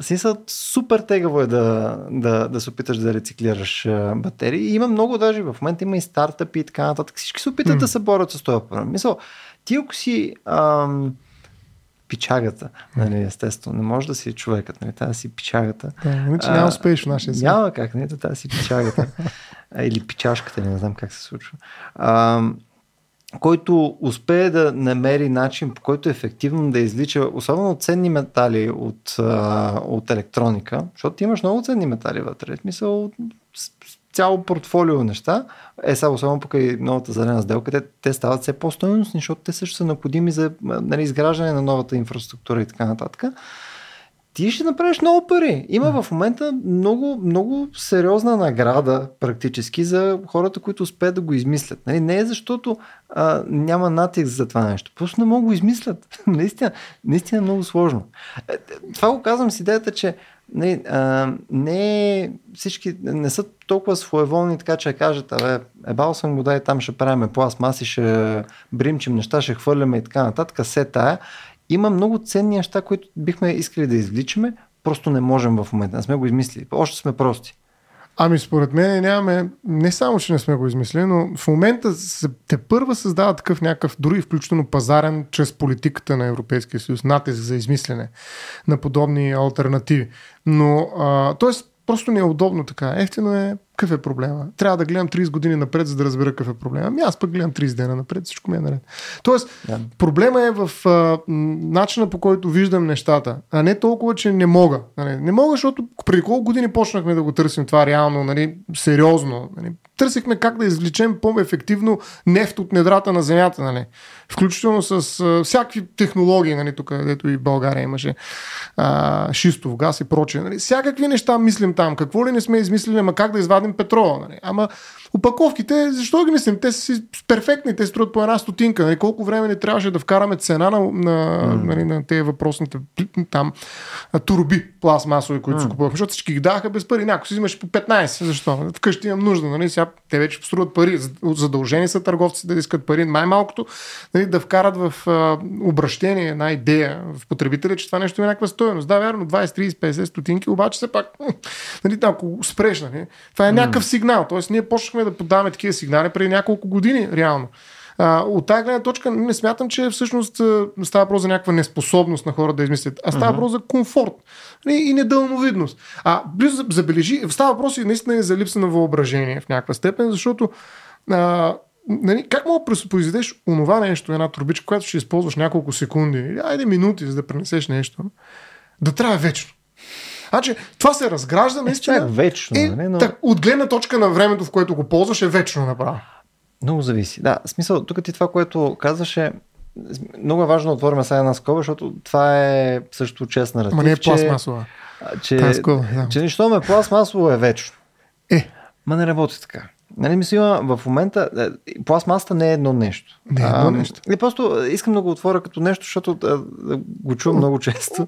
Смисъл, супер тегаво е да, да, да се опиташ да рециклираш батерии. има много даже, в момента има и стартъпи и така нататък. Всички се опитат mm. да се борят с този проблем. Мисъл, ти ако си ам, пичагата, нали, естествено, не може да си човекът, нали, тази си пичагата.
Да, иначе няма успееш в нашия
свят. Няма как, нали, тази си пичагата. Или пичашката, не знам как се случва. Ам, който успее да намери начин, по който ефективно да извлича, особено ценни метали от, а, от електроника, защото ти имаш много ценни метали вътре. В смисъл, цяло портфолио неща. Е, само само покрай новата зелена сделка, те, те стават все по-стоеностни, защото те също са необходими за нали, изграждане на новата инфраструктура и така нататък ти ще направиш много пари. Има в момента много, много сериозна награда практически за хората, които успеят да го измислят. Нали? Не е защото а, няма натиск за това нещо. Просто не могат да го измислят. наистина, наистина е много сложно. Е, е, това го казвам с идеята, че не, нали, а, не всички не са толкова своеволни, така че кажат, абе, ебал съм го, дай там ще правиме пластмаси, ще бримчим неща, ще хвърляме и така нататък, се тая има много ценни неща, които бихме искали да извличаме, просто не можем в момента. Не сме го измислили. Още сме прости.
Ами според мен нямаме, не само, че не сме го измислили, но в момента се, те първа създава такъв някакъв, дори включително пазарен, чрез политиката на Европейския съюз, натиск за измислене на подобни альтернативи. Но, т.е. просто не е удобно така. Ефтино е какъв е проблема? Трябва да гледам 30 години напред, за да разбера какъв е проблема. Ами аз пък гледам 30 дена напред, всичко ми е наред. Тоест, yeah. проблема е в а, начина по който виждам нещата, а не толкова, че не мога. Нали? Не мога, защото преди колко години почнахме да го търсим това реално, нали, сериозно. Нали? Търсихме как да извлечем по-ефективно нефт от недрата на земята. Нали? Включително с а, всякакви технологии, нали, тук, където и България имаше а, шистов газ и прочее. Нали? Всякакви неща мислим там. Какво ли не сме измислили, ама как да извадим петрола. Нали? Ама Опаковките, защо ги мислим? Те са си перфектни, те струват по една стотинка. Нали? Колко време не трябваше да вкараме цена на, на, mm. нали, на тези въпросните там турби пластмасови, които mm. се купувахме, защото всички ги даха без пари. Някой си взимаше по 15. Защо? Вкъщи имам нужда. Нали? Сега те вече струват пари. Задължени са търговци да искат пари. Най-малкото нали, да вкарат в а, обращение една идея в потребителя, че това нещо е някаква стоеност. Да, вярно, 20, 30, 50 стотинки, обаче все пак, нали, ако спреш, нали, това е някакъв сигнал. Тоест, ние почнахме започнахме да подаваме такива сигнали преди няколко години, реално. А, от тази гледна точка не смятам, че всъщност става въпрос за някаква неспособност на хора да измислят, а става въпрос uh-huh. за комфорт и недълновидност. А близо забележи, става въпрос и наистина и за липса на въображение в някаква степен, защото а, нали, как мога да произведеш онова нещо, една турбичка, която ще използваш няколко секунди или айде минути, за да пренесеш нещо, да трябва вечно. Значи, това се разгражда наистина.
Е, вечно,
и,
нали, но...
так, от гледна точка на времето, в което го ползваш, е вечно направо.
Много зависи. Да, смисъл, тук ти това, което казваше, много е важно да отворим сега една скоба, защото това е също честна разлика.
Ма не е пластмасова.
Че,
Тази скоба, да.
че нищо ме пластмасово е вечно.
Е,
Ма не работи така. Нали, мисля, в момента, е, пластмасата не е едно нещо.
Не е едно нещо.
И просто искам да го отворя като нещо, защото а, го чувам много често.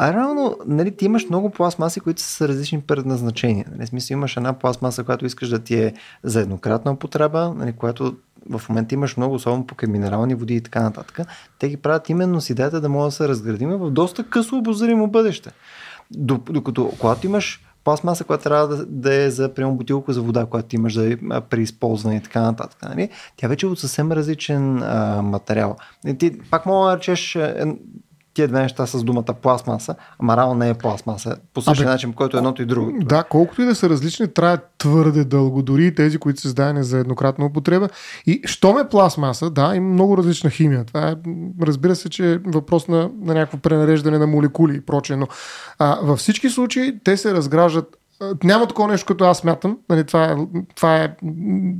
А реално, нали, ти имаш много пластмаси, които са с различни предназначения. Нали, смисъл, имаш една пластмаса, която искаш да ти е за еднократна употреба, нали, която в момента имаш много, особено покрай минерални води и така нататък. Те ги правят именно с идеята да могат да се разградим в доста късо обозримо бъдеще. Докато когато имаш пластмаса, която трябва да, да е за приема бутилка за вода, която имаш да е при използване и така нататък. Нали? Тя вече е от съвсем различен а, материал. И ти пак мога да речеш е, тия две неща с думата пластмаса, ама реално не е пластмаса. По същия
Абе,
начин, който е едното и другото.
Да, колкото и да са различни, трябва твърде дълго. Дори и тези, които са създадени за еднократна употреба. И що е пластмаса, да, има много различна химия. Това е, разбира се, че е въпрос на, на някакво пренареждане на молекули и прочее, но а, във всички случаи те се разграждат. Няма такова нещо, като аз смятам. Нали, това, е, това е м,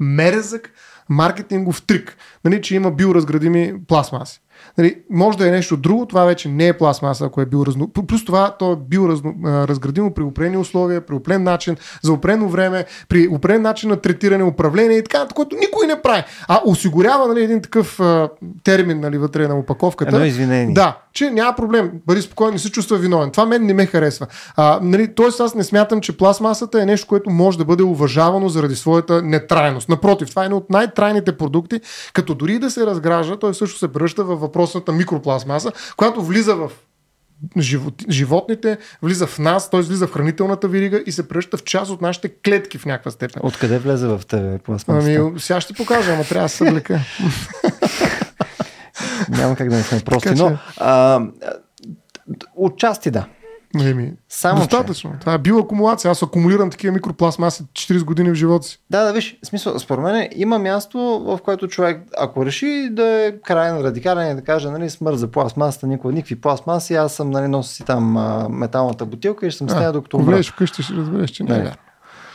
мерзък маркетингов трик, нали, че има биоразградими пластмаси. Нали, може да е нещо друго, това вече не е пластмаса, ако е биоразно... Плюс това, то е биоразградимо при определени условия, при определен начин, за определено време, при определен начин на третиране, управление и така, което никой не прави. А осигурява нали, един такъв а, термин нали, вътре на опаковката.
Едно извинение.
Да, че няма проблем, бъди спокоен, не се чувства виновен. Това мен не ме харесва. А, нали, тоест аз не смятам, че пластмасата е нещо, което може да бъде уважавано заради своята нетрайност. Напротив, това е един от най-трайните продукти, като дори да се разгражда, той също се превръща в въпросната микропластмаса, която влиза в живот, животните, влиза в нас, т.е. влиза в хранителната вирига и се превръща в част от нашите клетки в някаква степен.
Откъде влезе в тебе пластмасата?
Ами, сега ще ти покажа, ама трябва да се съблека.
Няма как да не сме прости,
Така
но а, отчасти да.
Еми,
Само,
достатъчно. Това е биоакумулация. Аз акумулирам такива микропластмаси 40 години в живота си.
Да, да, виж, в смисъл, според мен има място, в което човек, ако реши да е крайно радикален и да каже, нали, смърт за пластмасата, никой, никакви пластмаси, аз съм, нали, нося си там а, металната бутилка и ще съм с нея докато умра.
влезеш вкъщи, ще разбереш, че не е
Нали.
вярно.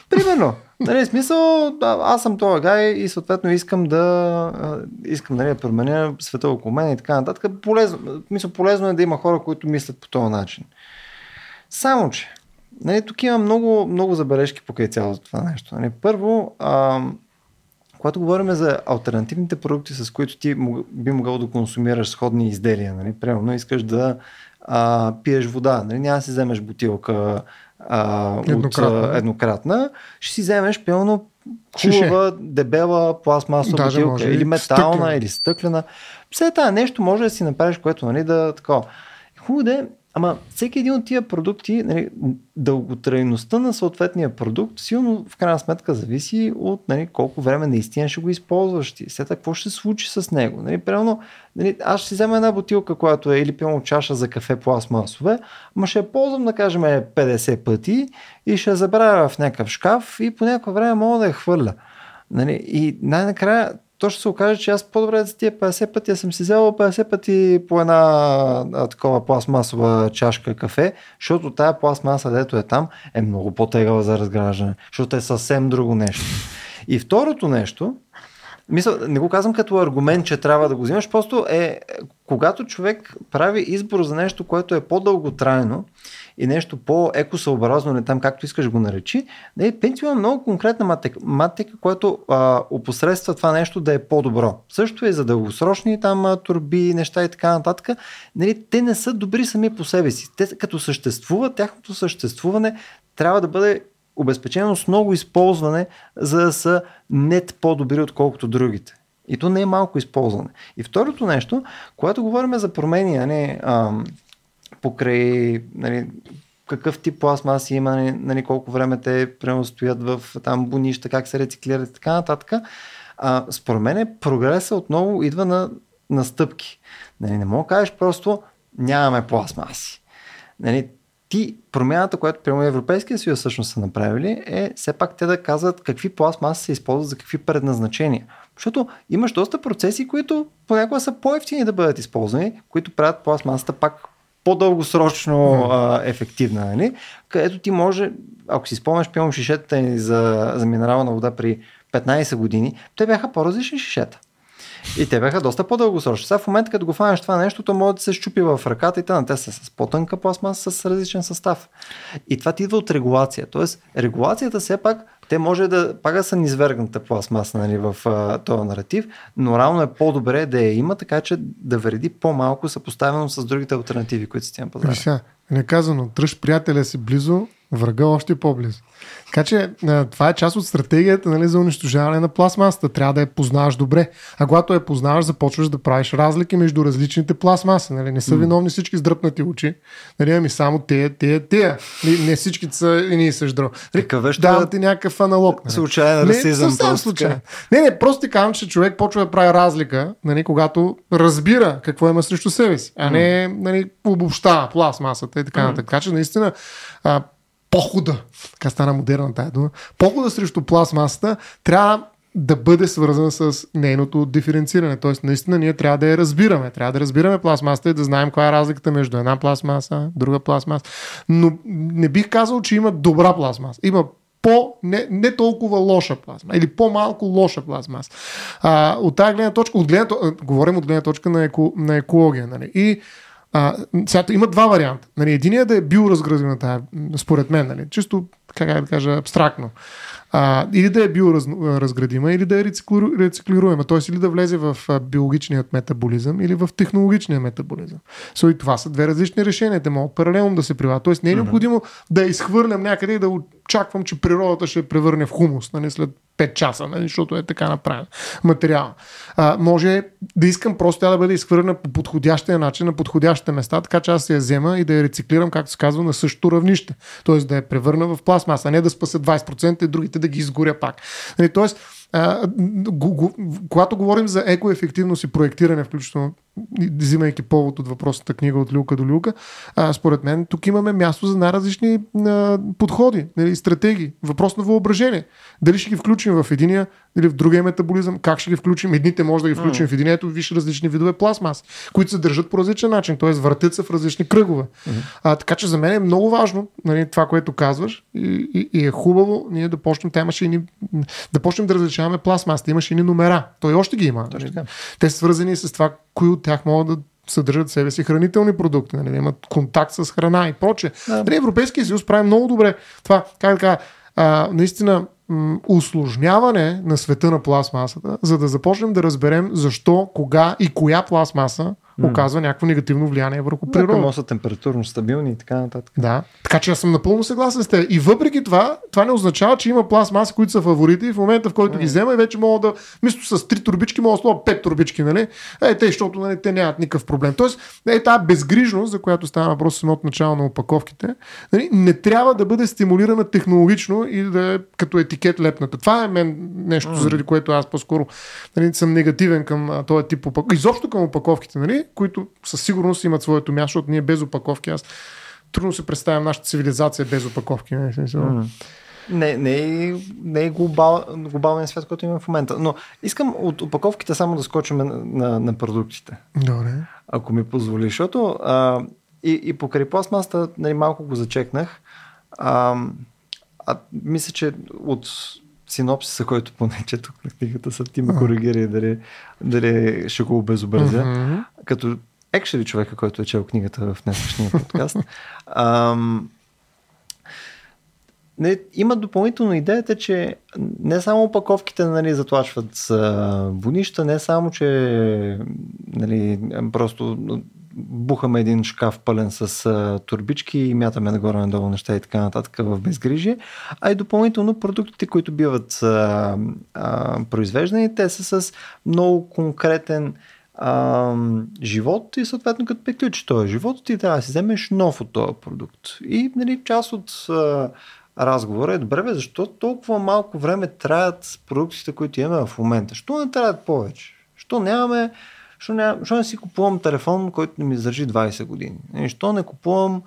Примерно. Нали, смисъл, да, аз съм този гай и съответно искам да а, искам нали, да променя света около мен и така нататък. Полезно, мисля, полезно е да има хора, които мислят по този начин. Само, че нали, тук има много, много забележки покрай цялото това нещо. Нали, първо, а, когато говорим за альтернативните продукти, с които ти би могъл да консумираш сходни изделия, нали, примерно искаш да а, пиеш вода, нали, няма да си вземеш бутилка а, от
Еднократна.
а, еднократна, ще си вземеш пълно хубава, дебела пластмасова
Даже
бутилка,
може
или метална,
стъклена.
или стъклена. Все това нещо може да си направиш, което нали, да такова. Хубаво да е, ама всеки един от тия продукти, нали, дълготрайността на съответния продукт силно в крайна сметка зависи от нали, колко време наистина ще го използваш ти. След това какво ще се случи с него. Нали, примерно, нали, аз ще взема една бутилка, която е или пълно чаша за кафе пластмасове, ама ще я ползвам, да кажем, 50 пъти и ще я забравя в някакъв шкаф и по някакво време мога да я хвърля. Нали, и най-накрая то ще се окаже, че аз по-добре за тия 50 пъти, аз съм си взел 50 пъти по една а, такова пластмасова чашка кафе, защото тая пластмаса, дето е там, е много по-тегава за разграждане, защото е съвсем друго нещо. И второто нещо, мисля, не го казвам като аргумент, че трябва да го взимаш, просто е, когато човек прави избор за нещо, което е по-дълготрайно и нещо по-екосъобразно, не там както искаш го наречи, не, Пенти има много конкретна матека която а, опосредства това нещо да е по-добро. Също е за дългосрочни там турби, неща и така нататък. Нали, те не са добри сами по себе си. Те като съществуват, тяхното съществуване трябва да бъде обезпечено с много използване, за да са нет по-добри, отколкото другите. И то не е малко използване. И второто нещо, когато говорим за промени, а не ам, покрай нали, какъв тип пластмаси има, нали, нали, колко време те примерно стоят в там бунища, как се рециклират и така нататък. А, според мен прогреса отново идва на, на стъпки. Нали, не мога да кажеш просто нямаме пластмаси. Нали, ти, промяната, която прямо Европейския съюз всъщност са направили, е все пак те да казват какви пластмаси се използват за какви предназначения. Защото имаш доста процеси, които понякога са по-ефтини да бъдат използвани, които правят пластмасата пак по-дългосрочно а, ефективна, нали? където ти може, ако си спомняш, пием шишетата ни за, за минерална вода при 15 години, те бяха по-различни шишета. И те бяха доста по-дългосрочни. Сега в момента, като го фанеш това нещо, то може да се щупи в ръката и те са с по-тънка пластмаса с различен състав. И това ти идва от регулация. Тоест, регулацията все пак, те може да пак да са низвергната пластмаса нали, в а, този наратив, но равно е по-добре да я има, така че да вреди по-малко съпоставено с другите альтернативи, които си тя пазара.
Виж, не казано, тръж приятеля си близо, врага още по-близо. Така че това е част от стратегията нали, за унищожаване на пластмасата. Трябва да я познаваш добре. А когато я познаваш, започваш да правиш разлики между различните пластмаси. Нали. Не са виновни всички сдръпнати очи. Нали, ами само те, те, те. Не, не всички са и ние също нали, Давам ти някакъв аналог.
Нали. Случайен расизъм.
Не, случайен. Не, не, просто ти казвам, че човек почва да прави разлика, нали, когато разбира какво има срещу себе си, а не нали, обобщава пластмасата и така нататък. Така че наистина а, похода, така стана модерна тая дума, похода срещу пластмасата трябва да бъде свързан с нейното диференциране. Тоест, наистина ние трябва да я разбираме. Трябва да разбираме пластмасата и да знаем каква е разликата между една пластмаса, друга пластмаса. Но не бих казал, че има добра пластмаса. Има по, не, не толкова лоша плазма или по-малко лоша плазма. А, от тази гледна точка, от гледна, говорим от гледна точка на, еко, на екология. Нали? И а, сега, има два варианта. Нали, единият да е биоразградима тая, според мен, нали, чисто, как да кажа, абстрактно. А, или да е биоразградима, или да е рециклируема, т.е. или да влезе в биологичният метаболизъм, или в технологичния метаболизъм. So, и това са две различни решения. Те могат паралелно да се прилагат. Тоест не е необходимо mm-hmm. да изхвърлям някъде и да очаквам, че природата ще превърне в хумус нали, след 5 часа, нали, защото е така направен материал. А, може да искам просто тя да бъде изхвърлена по подходящия начин, на подходящите места, така че аз я взема и да я рециклирам, както се казва, на същото равнище. Тоест да я превърна в пластмаса, а не да спаса 20% и другите да ги изгоря пак. Нали, тоест, а, го, го, когато говорим за екоефективност и проектиране, включително взимайки повод от въпросната книга от люка до люка, а, според мен тук имаме място за най-различни а, подходи, нали, стратегии, въпрос на въображение. Дали ще ги включим в единия или в другия метаболизъм, как ще ги включим? Едните може да ги включим mm. в единието, виж различни видове пластмас, които се държат по различен начин, т.е. въртят се в различни кръгове. Mm. А, така че за мен е много важно нали, това, което казваш и, и, и е хубаво ние да почнем, имаше да почнем да различаваме пластмасата. Имаше и номера. Той още ги има. Нали? Те са свързани с това, кои от тях могат да съдържат в себе си хранителни продукти, нали, да имат контакт с храна и прочее. Да. Нали, Европейския съюз прави много добре това, как така, а, наистина м- усложняване на света на пластмасата, за да започнем да разберем защо, кога и коя пластмаса оказва някакво негативно влияние върху природата.
Да, са температурно стабилни и така нататък.
Да, така че аз съм напълно съгласен с теб. И въпреки това, това не означава, че има пластмаси, които са фаворити и в момента, в който mm. ги взема, вече мога да, мисля с три турбички, мога да слова пет турбички, нали? Е, те, защото нали, те нямат никакъв проблем. Тоест, е, тази безгрижност, за която става въпрос самото начало на опаковките, нали, не трябва да бъде стимулирана технологично и да е като етикет лепната. Това е мен нещо, mm. заради което аз по-скоро нали, съм негативен към този тип опаковки. Изобщо към опаковките, нали? Които със сигурност имат своето място, защото ние без опаковки, аз трудно се представям нашата цивилизация без опаковки. Не,
mm. не, не, е, не е глобал, глобален свят, който имаме в момента. Но искам от опаковките само да скочим на, на, на продуктите.
Добре.
Ако ми позволи, защото а, и, и покрай пластмаста нали, малко го зачекнах. А, а, мисля, че от синопсиса, който поне четох на книгата, са ти ме коригира дали, дали ще го обезобразя. Uh-huh. Като екшери човека, който е чел книгата в днешния подкаст. Ам, не, има допълнително идеята, че не само опаковките нали, затлачват с вонища, не само, че нали, просто бухаме един шкаф пълен с а, турбички и мятаме нагоре-надолу неща и така нататък в безгрижие, а и допълнително продуктите, които биват а, а, произвеждани, те са с много конкретен а, живот и съответно като приключи този живот, ти трябва да си вземеш нов от този продукт. И нали, част от а, разговора е добре, бе, защо толкова малко време траят продуктите, които имаме в момента? Що не траят повече? Що нямаме Що не, що не си купувам телефон, който не ми издържи 20 години? Нали, що не купувам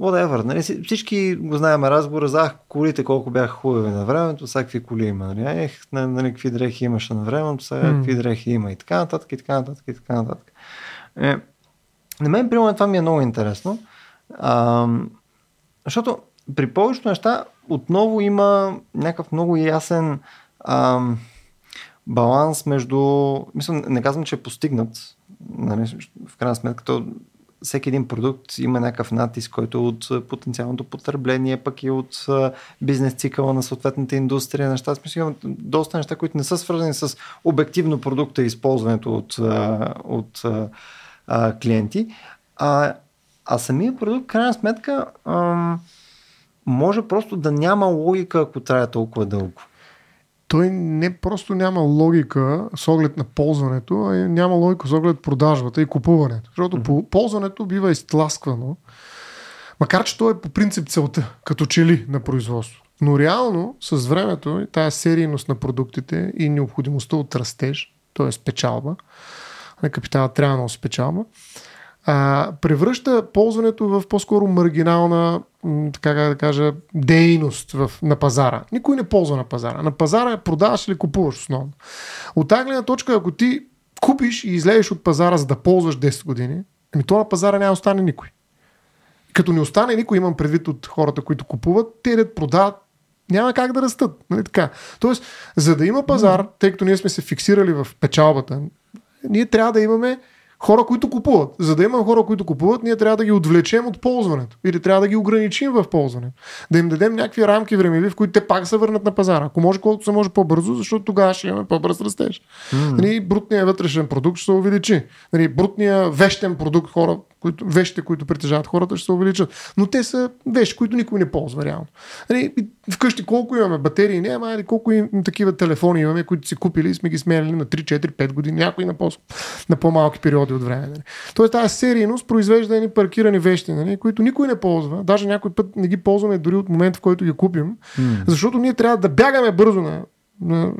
whatever. Нали? Всички го знаем разговора за колите колко бяха хубави на времето, сега какви коли има. Нали? Ех, нали, какви дрехи имаше на времето, сега mm. какви дрехи има и така нататък, и така нататък, и така нататък. Е, На мен, примерно, това ми е много интересно. А, защото при повечето неща отново има някакъв много ясен а, баланс между... Мисля, не казвам, че е постигнат. Нали, в крайна сметка, то всеки един продукт има някакъв натиск, който е от потенциалното потребление, пък и от бизнес цикъла на съответната индустрия. Неща, смисъл, има доста неща, които не са свързани с обективно продукта и използването от, от а, клиенти. А, а самия продукт, крайна сметка, ам, може просто да няма логика, ако трябва толкова дълго.
Той не просто няма логика с оглед на ползването, а няма логика с оглед продажбата и купуването. Защото mm-hmm. ползването бива изтласквано, макар че то е по принцип целта, като че ли на производство. Но реално с времето тая серийност на продуктите и необходимостта от растеж, т.е. печалба, на капитала трябва да носи печалба, а, превръща ползването в по-скоро маргинална, така да кажа, дейност в, на пазара. Никой не ползва на пазара. На пазара е продаваш или купуваш основно. От тази гледна точка, ако ти купиш и излезеш от пазара, за да ползваш 10 години, ами то на пазара няма остане никой. Като не остане никой, имам предвид от хората, които купуват, те да продават няма как да растат. Нали така? Тоест, за да има пазар, тъй като ние сме се фиксирали в печалбата, ние трябва да имаме хора, които купуват. За да има хора, които купуват, ние трябва да ги отвлечем от ползването. Или трябва да ги ограничим в ползването. Да им дадем някакви рамки времеви, в които те пак се върнат на пазара. Ако може колкото се може по-бързо, защото тогава ще имаме по-бърз растеж. Mm. Нали, брутният вътрешен продукт ще се увеличи. Нали, брутният вещен продукт, хора, които, вещите, които притежават хората, ще се увеличат. Но те са вещи, които никой не ползва реално. Нали, вкъщи колко имаме батерии, няма, или колко им, такива телефони имаме, които си купили и сме ги сменяли на 3, 4, 5 години, някои на, по- на по-малки периоди от време. Нали. Тоест тази серийност произвежда едни паркирани вещи, нали, които никой не ползва. Даже някой път не ги ползваме дори от момента, в който ги купим, mm. защото ние трябва да бягаме бързо на на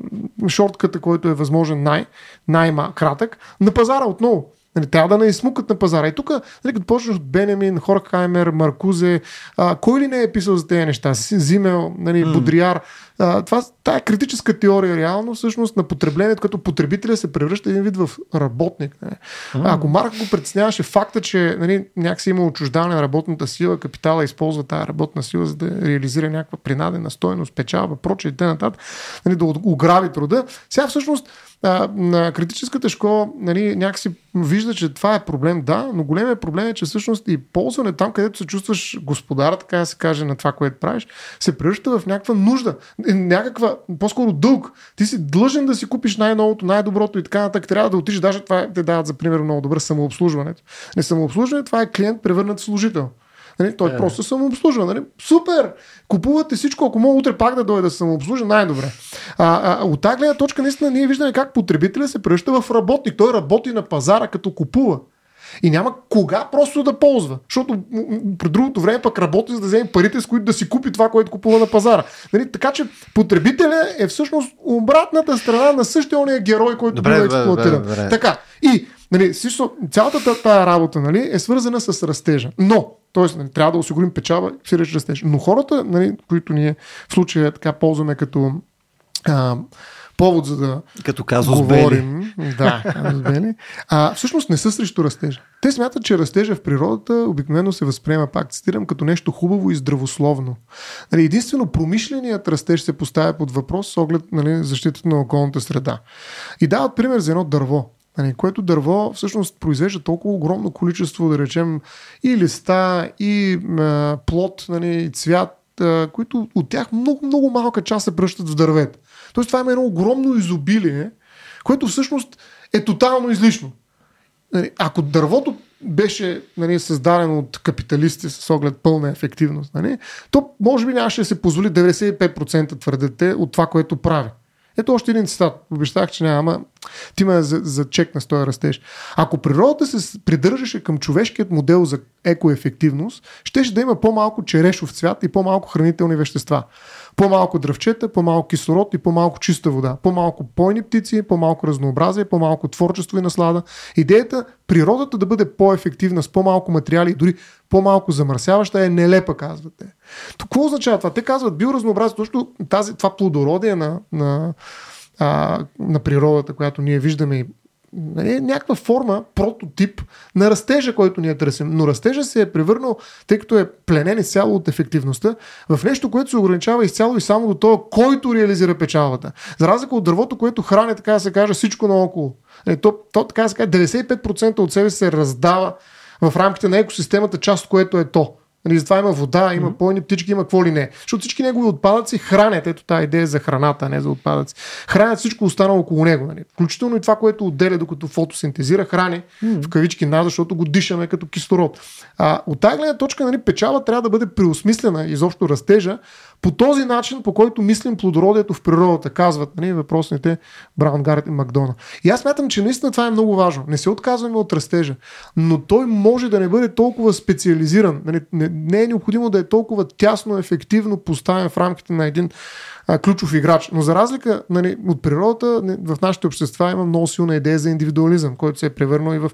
шортката, който е възможен най- най-кратък, на пазара отново. Нали, трябва да не измукат на пазара. И тук, нали, като почнеш от Бенемин, Хоркхаймер, Маркузе, а, кой ли не е писал за тези неща? Зимел, нали, mm. Бодриар. А, това, тая критическа теория реално всъщност на потреблението, като потребителя се превръща един вид в работник. Нали. Mm. ако Марк го притесняваше факта, че нали, някакси има отчуждаване на работната сила, капитала използва тази работна сила, за да реализира някаква принадена стойност, печалба, прочее и т.н. Нали, да ограби труда. Сега всъщност а, на критическата школа нали, някакси вижда, че това е проблем, да, но големият проблем е, че всъщност и ползване там, където се чувстваш господар, така да се каже, на това, което правиш, се превръща в някаква нужда, някаква, по-скоро дълг. Ти си длъжен да си купиш най-новото, най-доброто и така нататък. Трябва да отидеш, даже това те дават за пример много добър самообслужването. Не самообслужване, това е клиент превърнат в служител. Нали? Той е. просто самообслужва. Нали? Супер! Купувате всичко, ако мога утре пак да дойде да самообслужва, най-добре. А, а, от тази гледна точка, наистина, ние виждаме как потребителя се превръща в работник. Той работи на пазара, като купува. И няма кога просто да ползва. Защото при другото време пък работи за да вземе парите, с които да си купи това, което купува на пазара. Нали? Така че потребителя е всъщност обратната страна на същия ония герой, който добре, бива експлуатиран. Добре, добре. Така. И нали, също, цялата тази работа нали, е свързана с растежа. Но Тоест, нали, трябва да осигурим печава, сиреч растеж. Но хората, нали, които ние в случая така ползваме като а, повод за да
като казус говорим,
бели. да, казус бели, а, всъщност не са срещу растежа. Те смятат, че растежа в природата обикновено се възприема, пак цитирам, като нещо хубаво и здравословно. Нали, единствено промишленият растеж се поставя под въпрос с оглед нали, защитата на околната среда. И дават пример за едно дърво. Нали, което дърво всъщност произвежда толкова огромно количество, да речем, и листа, и а, плод, нали, и цвят, а, които от тях много, много малка част се пръщат в дървета. Тоест това има едно огромно изобилие, което всъщност е тотално излишно. Нали, ако дървото беше нали, създадено от капиталисти с оглед пълна ефективност, нали, то може би нямаше да се позволи 95% твърдете от това, което прави. Ето още един цитат. Обещах, че няма. Ти ме за, за чек на стоя растеж. Ако природата се придържаше към човешкият модел за екоефективност, щеше да има по-малко черешов цвят и по-малко хранителни вещества. По-малко дръвчета, по-малко кислород и по-малко чиста вода. По-малко пойни птици, по-малко разнообразие, по-малко творчество и наслада. Идеята природата да бъде по-ефективна с по-малко материали и дори по-малко замърсяваща е нелепа, казвате. Какво означава това? Те казват биоразнообразие, точно тази, това плодородие на, на, а, на природата, която ние виждаме и нали, някаква форма, прототип на растежа, който ние търсим. Но растежа се е превърнал, тъй като е пленен изцяло от ефективността, в нещо, което се ограничава изцяло и само до това, който реализира печалбата. За разлика от дървото, което храни, така да се каже, всичко наоколо. Нали, то, то, така да се каже, 95% от себе се раздава в рамките на екосистемата, част от което е то. Нали, затова има вода, има mm-hmm. пълни птички, има какво ли не. Защото всички негови отпадъци хранят. Ето тази идея за храната, а не за отпадъци. Хранят всичко останало около него. Нали. Включително и това, което отделя докато фотосинтезира, храни mm-hmm. в кавички нас, защото го дишаме като кислород. А, от тази гледна точка нали, печала трябва да бъде преосмислена изобщо растежа по този начин, по който мислим плодородието в природата, казват нали, въпросните Браун Гарет и Макдона. И аз смятам, че наистина това е много важно. Не се отказваме от растежа, но той може да не бъде толкова специализиран. Нали, не, не е необходимо да е толкова тясно, ефективно поставен в рамките на един а, ключов играч. Но за разлика нали, от природата, в нашите общества има много силна идея за индивидуализъм, който се е превърнал и в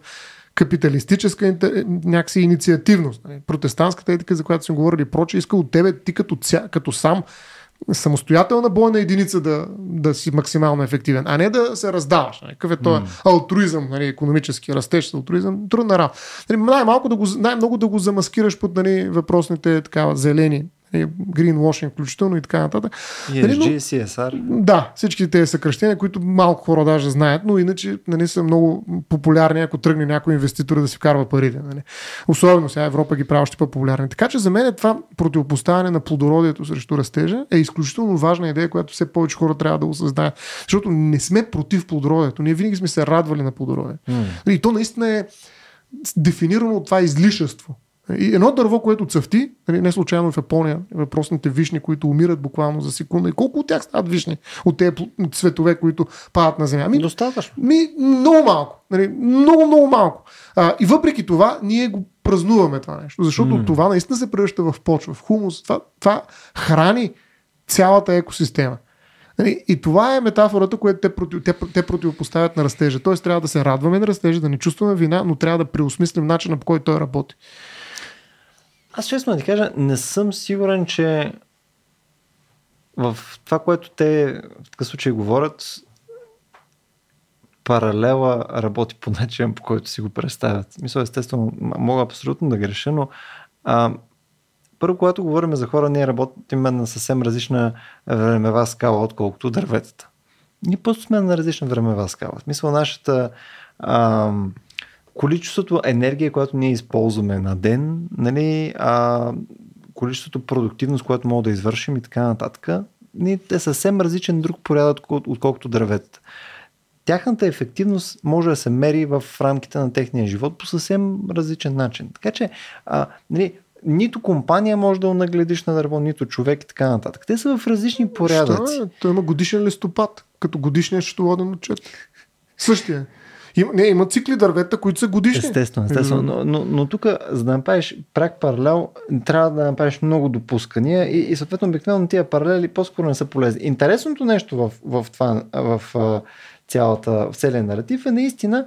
капиталистическа някакси инициативност. Нали? Протестантската етика, за която сме говорили, проче, иска от тебе ти като, ця, като сам самостоятелна бойна единица да, да си максимално ефективен, а не да се раздаваш. Нали? Какъв е този mm. алтруизъм, нали, економически растеж, алтруизъм, трудна работа. Нали, най-малко да го, най-много да го замаскираш под нали, въпросните такава, зелени greenwashing включително и така нататък.
ESG, нали, но, CSR.
Да, всички тези съкръщения, които малко хора даже знаят, но иначе нали, са много популярни, ако тръгне някой инвеститор да си вкарва парите. Нали. Особено сега Европа ги прави още по-популярни. Така че за мен е това противопоставяне на плодородието срещу растежа е изключително важна идея, която все повече хора трябва да осъзнаят. Защото не сме против плодородието. Ние винаги сме се радвали на плодородие. Mm. И то наистина е дефинирано от това излишество. И едно дърво, което цъфти, нали, не случайно в Япония, въпросните вишни, които умират буквално за секунда. И колко от тях стават вишни от тези цветове, които падат на земя?
Ми, Достатъчно.
Ми, много малко. Нали, много, много малко. А, и въпреки това, ние го празнуваме това нещо. Защото mm. това наистина се превръща в почва, в хумус. Това, това храни цялата екосистема. Нали, и това е метафората, която те, против, те, те противопоставят на растежа. Тоест трябва да се радваме на растежа, да не чувстваме вина, но трябва да преосмислим начина по който той работи.
Аз честно да ти кажа, не съм сигурен, че в това, което те в такъв случай говорят, паралела работи по начин, по който си го представят. Мисля, естествено, мога абсолютно да греша, но а, първо, когато говорим за хора, ние работим на съвсем различна времева скала, отколкото дърветата. Ние просто сме на различна времева скала. В смисъл, нашата а, количеството енергия, която ние използваме на ден, нали, а, количеството продуктивност, което мога да извършим и така нататък, е съвсем различен друг порядък, отколкото дърветата. Тяхната ефективност може да се мери в рамките на техния живот по съвсем различен начин. Така че, а, нали, нито компания може да нагледиш на дърво, нито човек и така нататък. Те са в различни порядъци. Що
е? Той има годишен листопад, като годишния счетоводен отчет. Същия. Има, не, има цикли дървета, които са годишни.
Естествено, естествено. Но, но, но тук, за да направиш прак паралел, трябва да направиш много допускания и, и съответно обикновено тия паралели по-скоро не са полезни. Интересното нещо в, в това, в, в цялата, в целия наратив е наистина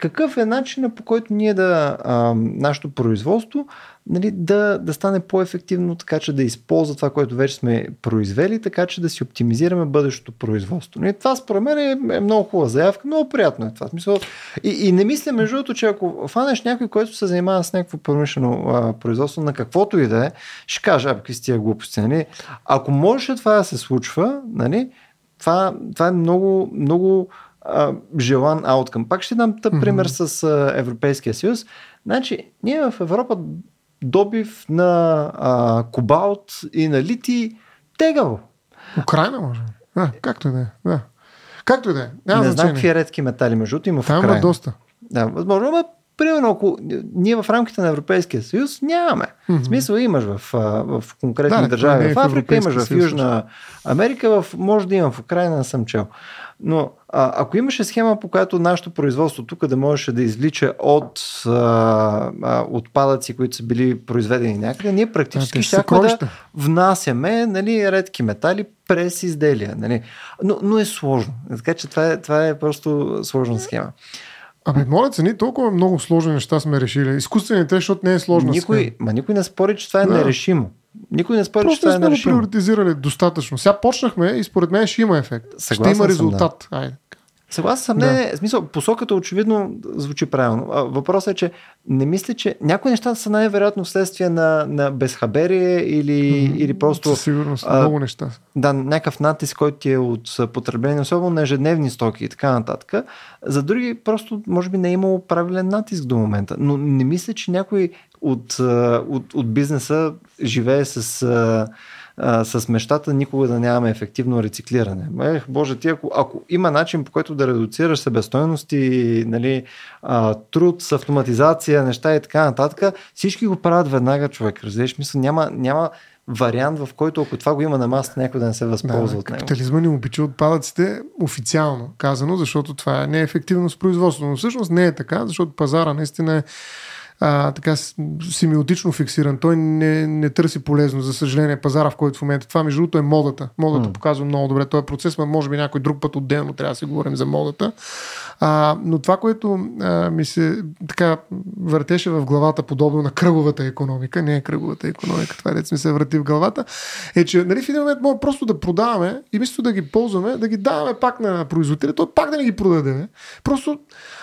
какъв е начинът по който ние да, а, нашето производство нали, да, да стане по-ефективно, така че да използва това, което вече сме произвели, така че да си оптимизираме бъдещото производство. Нали, това според мен е, е много хубава заявка, много приятно е това. Смисъл, и, и не мисля, между другото, че ако фанеш някой, който се занимава с някакво промишлено а, производство на каквото и да е, ще каже, а какви тия глупости. Нали? Ако можеше това да се случва, нали, това, това е много, много а, желан ауткъм. Пак ще дам тъп пример mm-hmm. с а, Европейския съюз. Значи, ние в Европа добив на а, кобалт и на лити тегаво.
Украина може. А, както и да е. Да. Както и да е.
Няма Не знам какви редки метали, между другото има в Украина.
Там има доста.
Да, възможно, но примерно, ако ние в рамките на Европейския съюз нямаме. Mm-hmm. В смисъл имаш в, в конкретни да, държави е в Африка, имаш в Южна Америка, в, може да имам в Украина, съм чел. Но а, ако имаше схема, по която нашето производство тук да можеше да извлича от а, а, отпадъци, които са били произведени някъде, ние практически ще да внасяме нали, редки метали през изделия. Нали. Но, но е сложно. Така че това е, това е просто сложна схема.
Абе, моля се, ние толкова много сложни неща сме решили. Изкуственият интелект, защото не е сложно.
Никой, ма никой не спори, че това е да. нерешимо. Никой не спори, че това е
нерешимо. Просто сме го приоритизирали достатъчно. Сега почнахме и според мен ще има ефект. Съгласен ще има резултат. Да. Айде.
Съгласен съм. Не, не, смисъл, посоката очевидно звучи правилно. Въпросът е, че не мисля, че някои неща са най-вероятно вследствие на, на безхаберие или, mm, или просто...
Със сигурност, а, много неща.
Да, някакъв натиск, който ти е от потребление, особено на ежедневни стоки и така нататък. За други просто, може би, не е имало правилен натиск до момента. Но не мисля, че някой от, от, от бизнеса живее с с мечтата никога да нямаме ефективно рециклиране. Ех, Боже, ти ако, ако има начин по който да редуцираш себестойности, нали, а, труд с автоматизация, неща и така нататък, всички го правят веднага човек. Разбираш, мисля, няма, няма вариант, в който ако това го има на масата, някой да не се възползва да, от
него. Капитализма ни обича отпадъците официално казано, защото това е неефективно с производството. Но всъщност не е така, защото пазара наистина е а, така семиотично фиксиран. Той не, не търси полезно, за съжаление, пазара, в който в момента. Това, между другото, е модата. Модата mm. показва много добре този процес, но може би някой друг път отделно трябва да си говорим за модата. А, но това, което а, ми се така въртеше в главата, подобно на кръговата економика, не е кръговата економика, това е ми се върти в главата, е, че нали, в един момент може просто да продаваме и вместо да ги ползваме, да ги даваме пак на производителя, той пак да не ги продаде. Просто,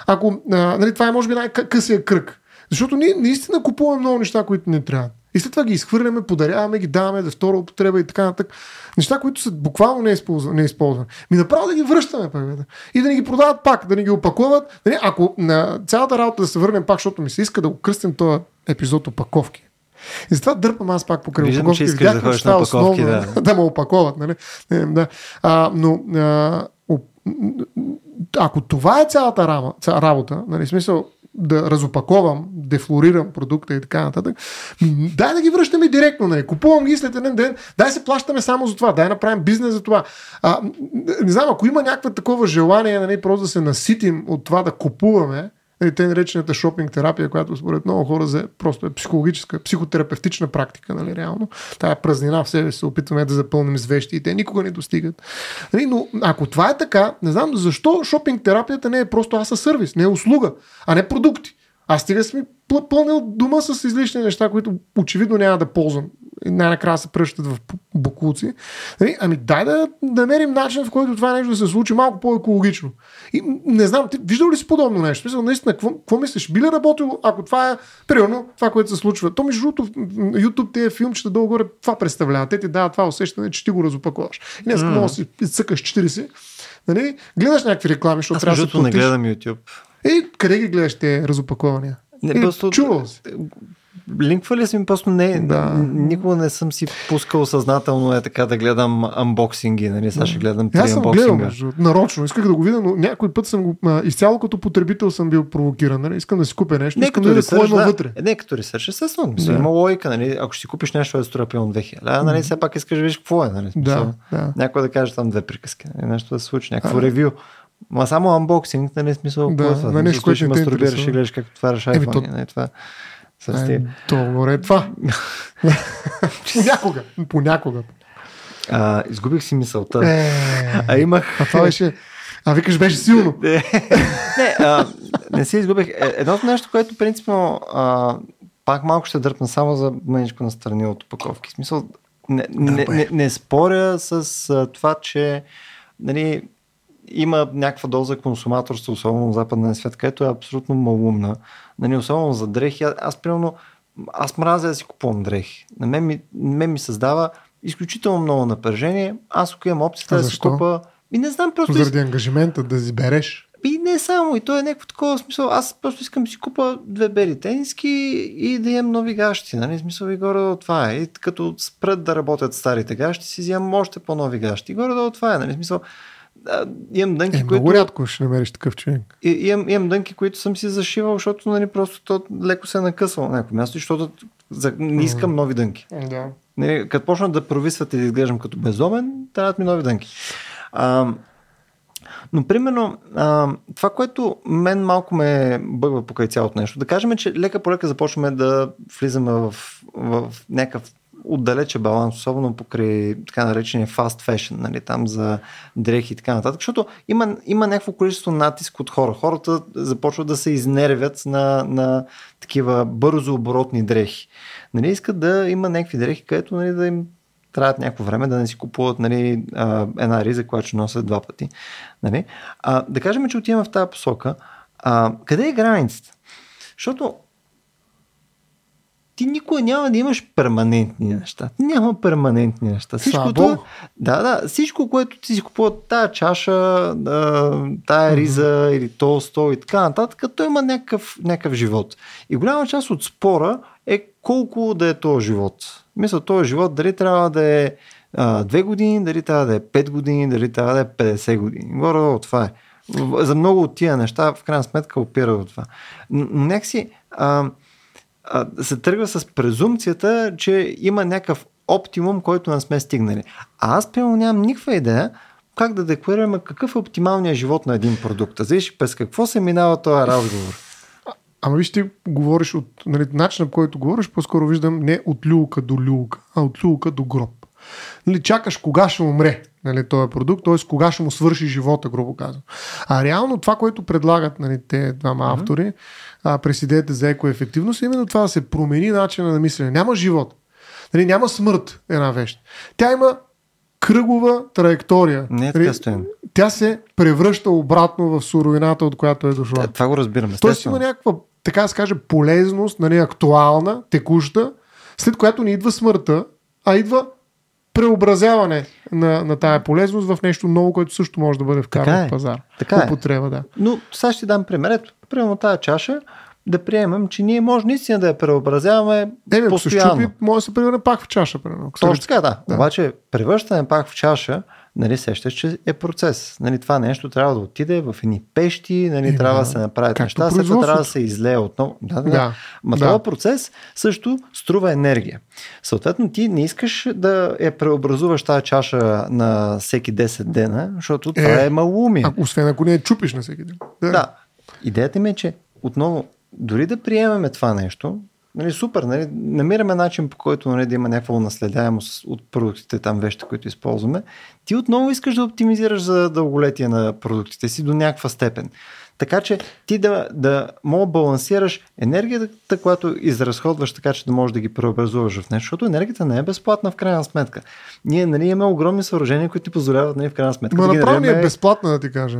ако, а, нали, това е може би най-късия кръг. Защото ние наистина купуваме много неща, които не трябва. И след това ги изхвърляме, подаряваме ги, даваме за втора употреба и така нататък. Неща, които са буквално неизползвани. Не Ми направо да ги връщаме пак. И да ни ги продават пак, да ни ги опаковат. Нали, ако на цялата работа да се върнем пак, защото ми се иска да го кръстим този епизод опаковки. И затова дърпам аз пак покрай
Виждам, опаковки. Че искаш да ходиш на опаковки,
основно, да. да ме опаковат. Нали? Не, да. А, но а, ако това е цялата работа, нали, смисъл, да разопаковам, дефлорирам продукта и така нататък, дай да ги връщаме директно. Нали. Купувам ги след един ден, дай се плащаме само за това, дай направим бизнес за това. А, не знам, ако има някакво такова желание, нали, просто да се наситим от това да купуваме, те наречената шопинг терапия, която според много хора за, просто е психологическа, психотерапевтична практика, нали, реално. Тая празнина в себе се опитваме да запълним с вещи и те никога не достигат. Нали, но ако това е така, не знам защо шопинг терапията не е просто аз сервис, не е услуга, а не продукти. Аз стига съм пълнил дома с излишни неща, които очевидно няма да ползвам и най-накрая се пръщат в буклуци. Нали? Ами дай да намерим начин, в който това нещо да се случи малко по-екологично. И не знам, ти виждал ли си подобно нещо? Мисля, наистина, какво, какво мислиш? Би ли работило, ако това е, примерно, това, което се случва? То, между другото, YouTube тези филмчета долу горе това представлява. Те ти дават това усещане, че ти го разопаковаш. И днес mm. може да си цъкаш 40. Нали? Гледаш някакви реклами, защото
трябва да се не гледам YouTube.
И къде ги гледаш те разопакования?
Не, просто... Чувал си линква ли съм просто не, да. никога не съм си пускал съзнателно е така да гледам анбоксинги, нали, сега ще гледам три
Аз съм гледал, между, нарочно, исках да го видя, но някой път съм го, а, изцяло като потребител съм бил провокиран, нали, искам да си купя нещо, не искам да видя има да, вътре.
Не, като ресърш, естествено, да. има логика, нали, ако ще си купиш нещо, да струва пилно 2000, а, нали, все пак искаш да видиш какво е, нали,
да, да.
някой да каже там две приказки, нали, нещо да се случи, някакво ревю. Ма само анбоксинг, нали, смисъл,
да,
какво е
това? нещо, което
мастурбираш и гледаш как отваряш iPhone. То... Нали, това.
С е, то е това. Понякога. Понякога.
А, изгубих си мисълта. Е, а имах...
А това беше... А викаш беше силно.
не, а, не си изгубих. Е, едното нещо, което принципно а, пак малко ще дърпна само за мъничко настрани от упаковки. В смисъл, не, не, не, не споря с а, това, че нали, има някаква доза консуматорство, особено в западния свят, където е абсолютно малумна. Нали, особено за дрехи. Аз, примерно, аз мразя да си купувам дрехи. На мен ми, мен ми създава изключително много напрежение. Аз ако имам опцията да си купа... И не знам просто...
Заради ангажимента да избереш.
И не само, и то е някакво такова смисъл. Аз просто искам да си купа две бели тениски и да имам нови гащи. Нали? Смисъл и горе това е. И като спрат да работят старите гащи, си вземам още по-нови гащи. И горе това е. Нали? Смисъл, а, имам дънки,
е,
които...
Много рядко ще намериш такъв човек.
И, имам, имам дънки, които съм си зашивал, защото нали, просто то леко се е накъсвал на някое място, защото за, не искам нови дънки.
Да.
Нали, като почна да провисват и да изглеждам като безумен, трябват ми нови дънки. А, но, примерно, а, това, което мен малко ме бъгва покрай цялото нещо, да кажем, че лека по лека започваме да влизаме в, в някакъв отдалече баланс, особено покрай така наречения fast fashion, нали, там за дрехи и така нататък, защото има, има някакво количество натиск от хора. Хората започват да се изнервят на, на такива бързо оборотни дрехи. Нали, искат да има някакви дрехи, където нали, да им трябва някакво време да не си купуват нали, една риза, която ще носят два пъти. Нали? А, да кажем, че отиваме в тази посока. А, къде е границата? Защото ти никога няма да имаш перманентни неща. Няма перманентни неща. Всичкото, да, да, всичко, което ти си купува, тая чаша, тая риза mm-hmm. или то стол и така нататък, то има някакъв, някакъв живот. И голяма част от спора е колко да е този живот. Мисля, този живот дали трябва да е а, 2 години, дали трябва да е 5 години, дали трябва да е 50 години. Горе това е. За много от тия неща, в крайна сметка, опира от това. Някакси а, се тръгва с презумцията, че има някакъв оптимум, който не сме стигнали. А аз, примерно, нямам никаква идея как да декларираме какъв е оптималният живот на един продукт. Зависи през какво се минава този разговор.
Ама виж, ти говориш от нали, начина, по който говориш, по-скоро виждам не от люлка до люлка, а от люлка до гроб. Нали, чакаш кога ще умре нали, този продукт, т.е. кога ще му свърши живота, грубо казвам. А реално това, което предлагат нали, те двама mm-hmm. автори а, през идеята за екоефективност, е именно това да се промени начина на мислене. Няма живот. Нали, няма смърт една вещ. Тя има кръгова траектория.
Не е така стоим.
Тя се превръща обратно в суровината, от която е дошла.
Е, това го разбираме.
Тоест има някаква, така да се каже, полезност, нали, актуална, текуща, след която не идва смъртта, а идва преобразяване на, на тая полезност в нещо ново, което също може да бъде вкарано е. в пазар.
Така
е. употреба, да.
Но сега ще дам пример. Ето, примерно тази чаша, да приемем, че ние може наистина да я преобразяваме
е,
постоянно.
Ако се щупи, може да се превърне пак в чаша. Примерно.
Точно така, да. да. Обаче превръщане пак в чаша нали, сещаш, че е процес. Нали, това нещо трябва да отиде в едни пещи, нали, е, трябва да се направят неща, след това трябва да се излее отново. Да, да, да. Ма да. този процес също струва енергия. Съответно, ти не искаш да я преобразуваш тази чаша на всеки 10 дена, защото е, това е малумие.
А, освен ако не я чупиш на всеки ден.
Да. да. Идеята ми е, че отново, дори да приемеме това нещо, нали, супер, нали, намираме начин по който нали, да има някаква наследяемост от продуктите, там вещи, които използваме, ти отново искаш да оптимизираш за дълголетие на продуктите си до някаква степен. Така че ти да, да мога балансираш енергията, която изразходваш така, че да можеш да ги преобразуваш в нещо, защото енергията не е безплатна в крайна сметка. Ние нали, имаме огромни съоръжения, които ти позволяват нали, в крайна сметка.
Но
да
направо ни е безплатна, да ти кажа.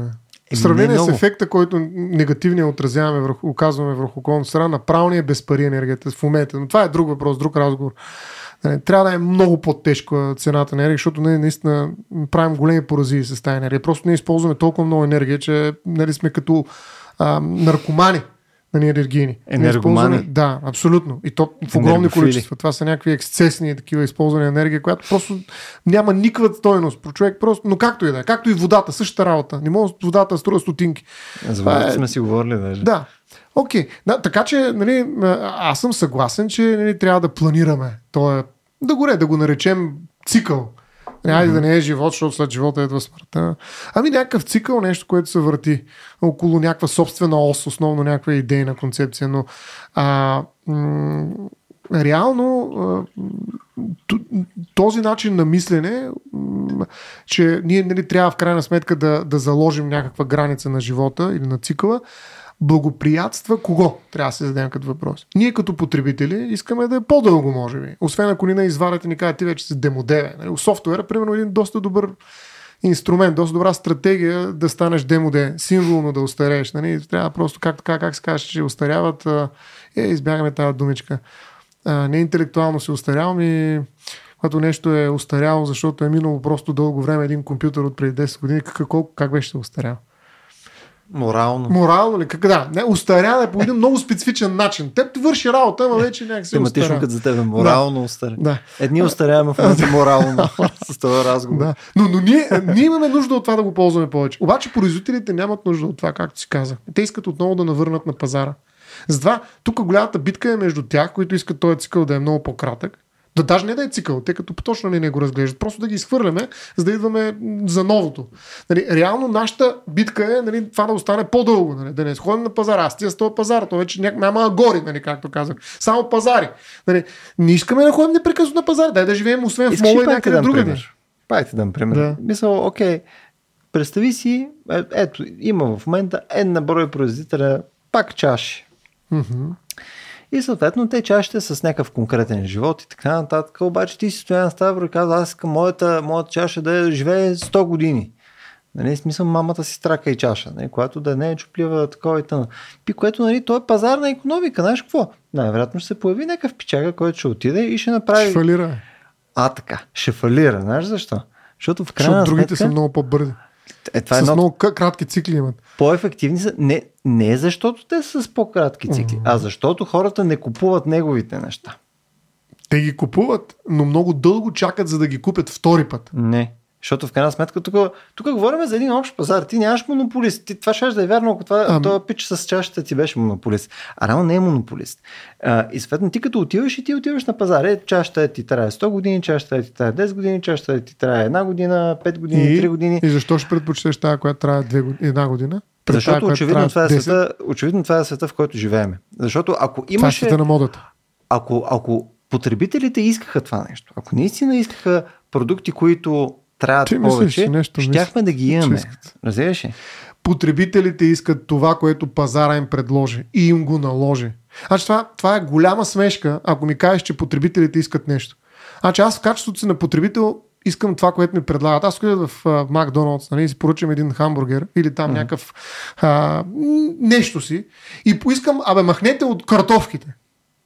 В сравнение с ефекта, който негативния отразяваме върху, оказваме върху околната страна, направо ни е без пари енергията в момента. Но това е друг въпрос, друг разговор. Нали, трябва да е много по-тежка цената на енергия, защото ние наистина правим големи поразии с тази енергия. Просто не използваме толкова много енергия, че нали, сме като а, наркомани нали, енергийни.
Енергомани.
Да, абсолютно. И то в огромни количества. Това са някакви ексцесни такива използвани енергия, която просто няма никаква стойност про човек. Просто, но както и да е. Както и водата, същата работа. Не може водата да струва стотинки.
За водата е... сме си говорили даже.
Да. Окей. Okay. Да, така че нали, аз съм съгласен, че нали, трябва да планираме. То е, да горе, да го наречем цикъл. Айде да не е живот, защото след живота едва смъртта. Ами някакъв цикъл, нещо, което се върти около някаква собствена ос, основно някаква идейна концепция, но а, м- реално този начин на мислене, че ние нали, трябва в крайна сметка да, да заложим някаква граница на живота или на цикъла, благоприятства кого? Трябва да се зададем като въпрос. Ние като потребители искаме да е по-дълго, може би. Освен ако ни не извадят и ни кажат, ти вече си демодеве. Нали? Софтуера, примерно, един доста добър инструмент, доста добра стратегия да станеш демоде, символно да устарееш. Нали? Трябва просто как така, как се каже, че устаряват. Е, избягаме тази думичка. А, не интелектуално се устарявам и когато нещо е устаряло, защото е минало просто дълго време един компютър от преди 10 години, как, как, как беше се устарял?
Морално.
Морално ли? Как да? Не, устарява е по един много специфичен начин. Теб ти върши работа, ама вече някак се
Тематично като за тебе. Морално да. устаря.
Да.
Едни устаряваме в момента морално с този разговор.
Да. Но, но ние, ние имаме нужда от това да го ползваме повече. Обаче производителите нямат нужда от това, както си казах. Те искат отново да навърнат на пазара. Затова тук голямата битка е между тях, които искат този цикъл да е много по-кратък да даже не да е цикъл, тъй като точно не, го разглеждат. Просто да ги изхвърляме, за да идваме за новото. Нали, реално нашата битка е нали, това да остане по-дълго. Нали, да не ходим на пазара. Аз тия с този пазар. То вече ня... няма гори, нали, както казах. Само пазари. Нали, не искаме да ходим непрекъснато на пазар. Дай да живеем освен в мола и някъде другаде.
Пай ти дам пример. Да. Мисъл, окей, представи си, е, ето, има в момента една брой производителя пак чаши.
Mm-hmm.
И съответно те чашите с някакъв конкретен живот и така нататък. Обаче ти си стоян Ставро и казва, аз искам моята, моята чаша да живее 100 години. Нали, смисъл мамата си страка и чаша, нали, която да не е чуплива такова и тъна. Пи, което нали, то е пазарна економика. Знаеш какво? Най-вероятно ще се появи някакъв пичага, който ще отиде и ще направи...
Ще фалира.
А, така. Ще фалира. Знаеш защо? Защото в крайна
Защото другите
сметка,
са много по-бързи.
Е, това
С
е едно
много кратки цикли имат.
по-ефективни са. Не, не защото те са с по-кратки цикли,
Мгм.
а защото хората не купуват неговите неща.
Те ги купуват, но много дълго чакат, за да ги купят втори път.
Не. Защото в крайна сметка тук, тук говорим за един общ пазар. Ти нямаш монополист. Ти, това ще да е вярно, ако това,
Ами-
този пич с чашата ти беше монополист. А реално не е монополист. А, и съответно ти като отиваш и ти отиваш на пазара. Е, чашата ти трае 100 години, чашата ти трае 10 години, чашата ти трае една година, 5 години,
И,
3 години.
и защо ще предпочиташ тази, която трябва две, год- една година? пред тази,
Защото
която
очевидно
трябва
това, е
10?
света, очевидно това е света, в който живеем. Защото ако
Това е
имаше...
света на модата.
ако, ако потребителите искаха това нещо, ако наистина искаха продукти, които трябват
Ти
повече,
че нещо
щяхме да ги имаме. Разбираш ли?
Потребителите искат това, което пазара им предложи и им го наложи. Значи това, това е голяма смешка, ако ми кажеш, че потребителите искат нещо. Значи аз в качеството си на потребител искам това, което ми предлагат. Аз ходя в Макдоналдс, нали, си поръчам един хамбургер или там mm-hmm. някакъв а, нещо си и поискам, абе, махнете от картофките.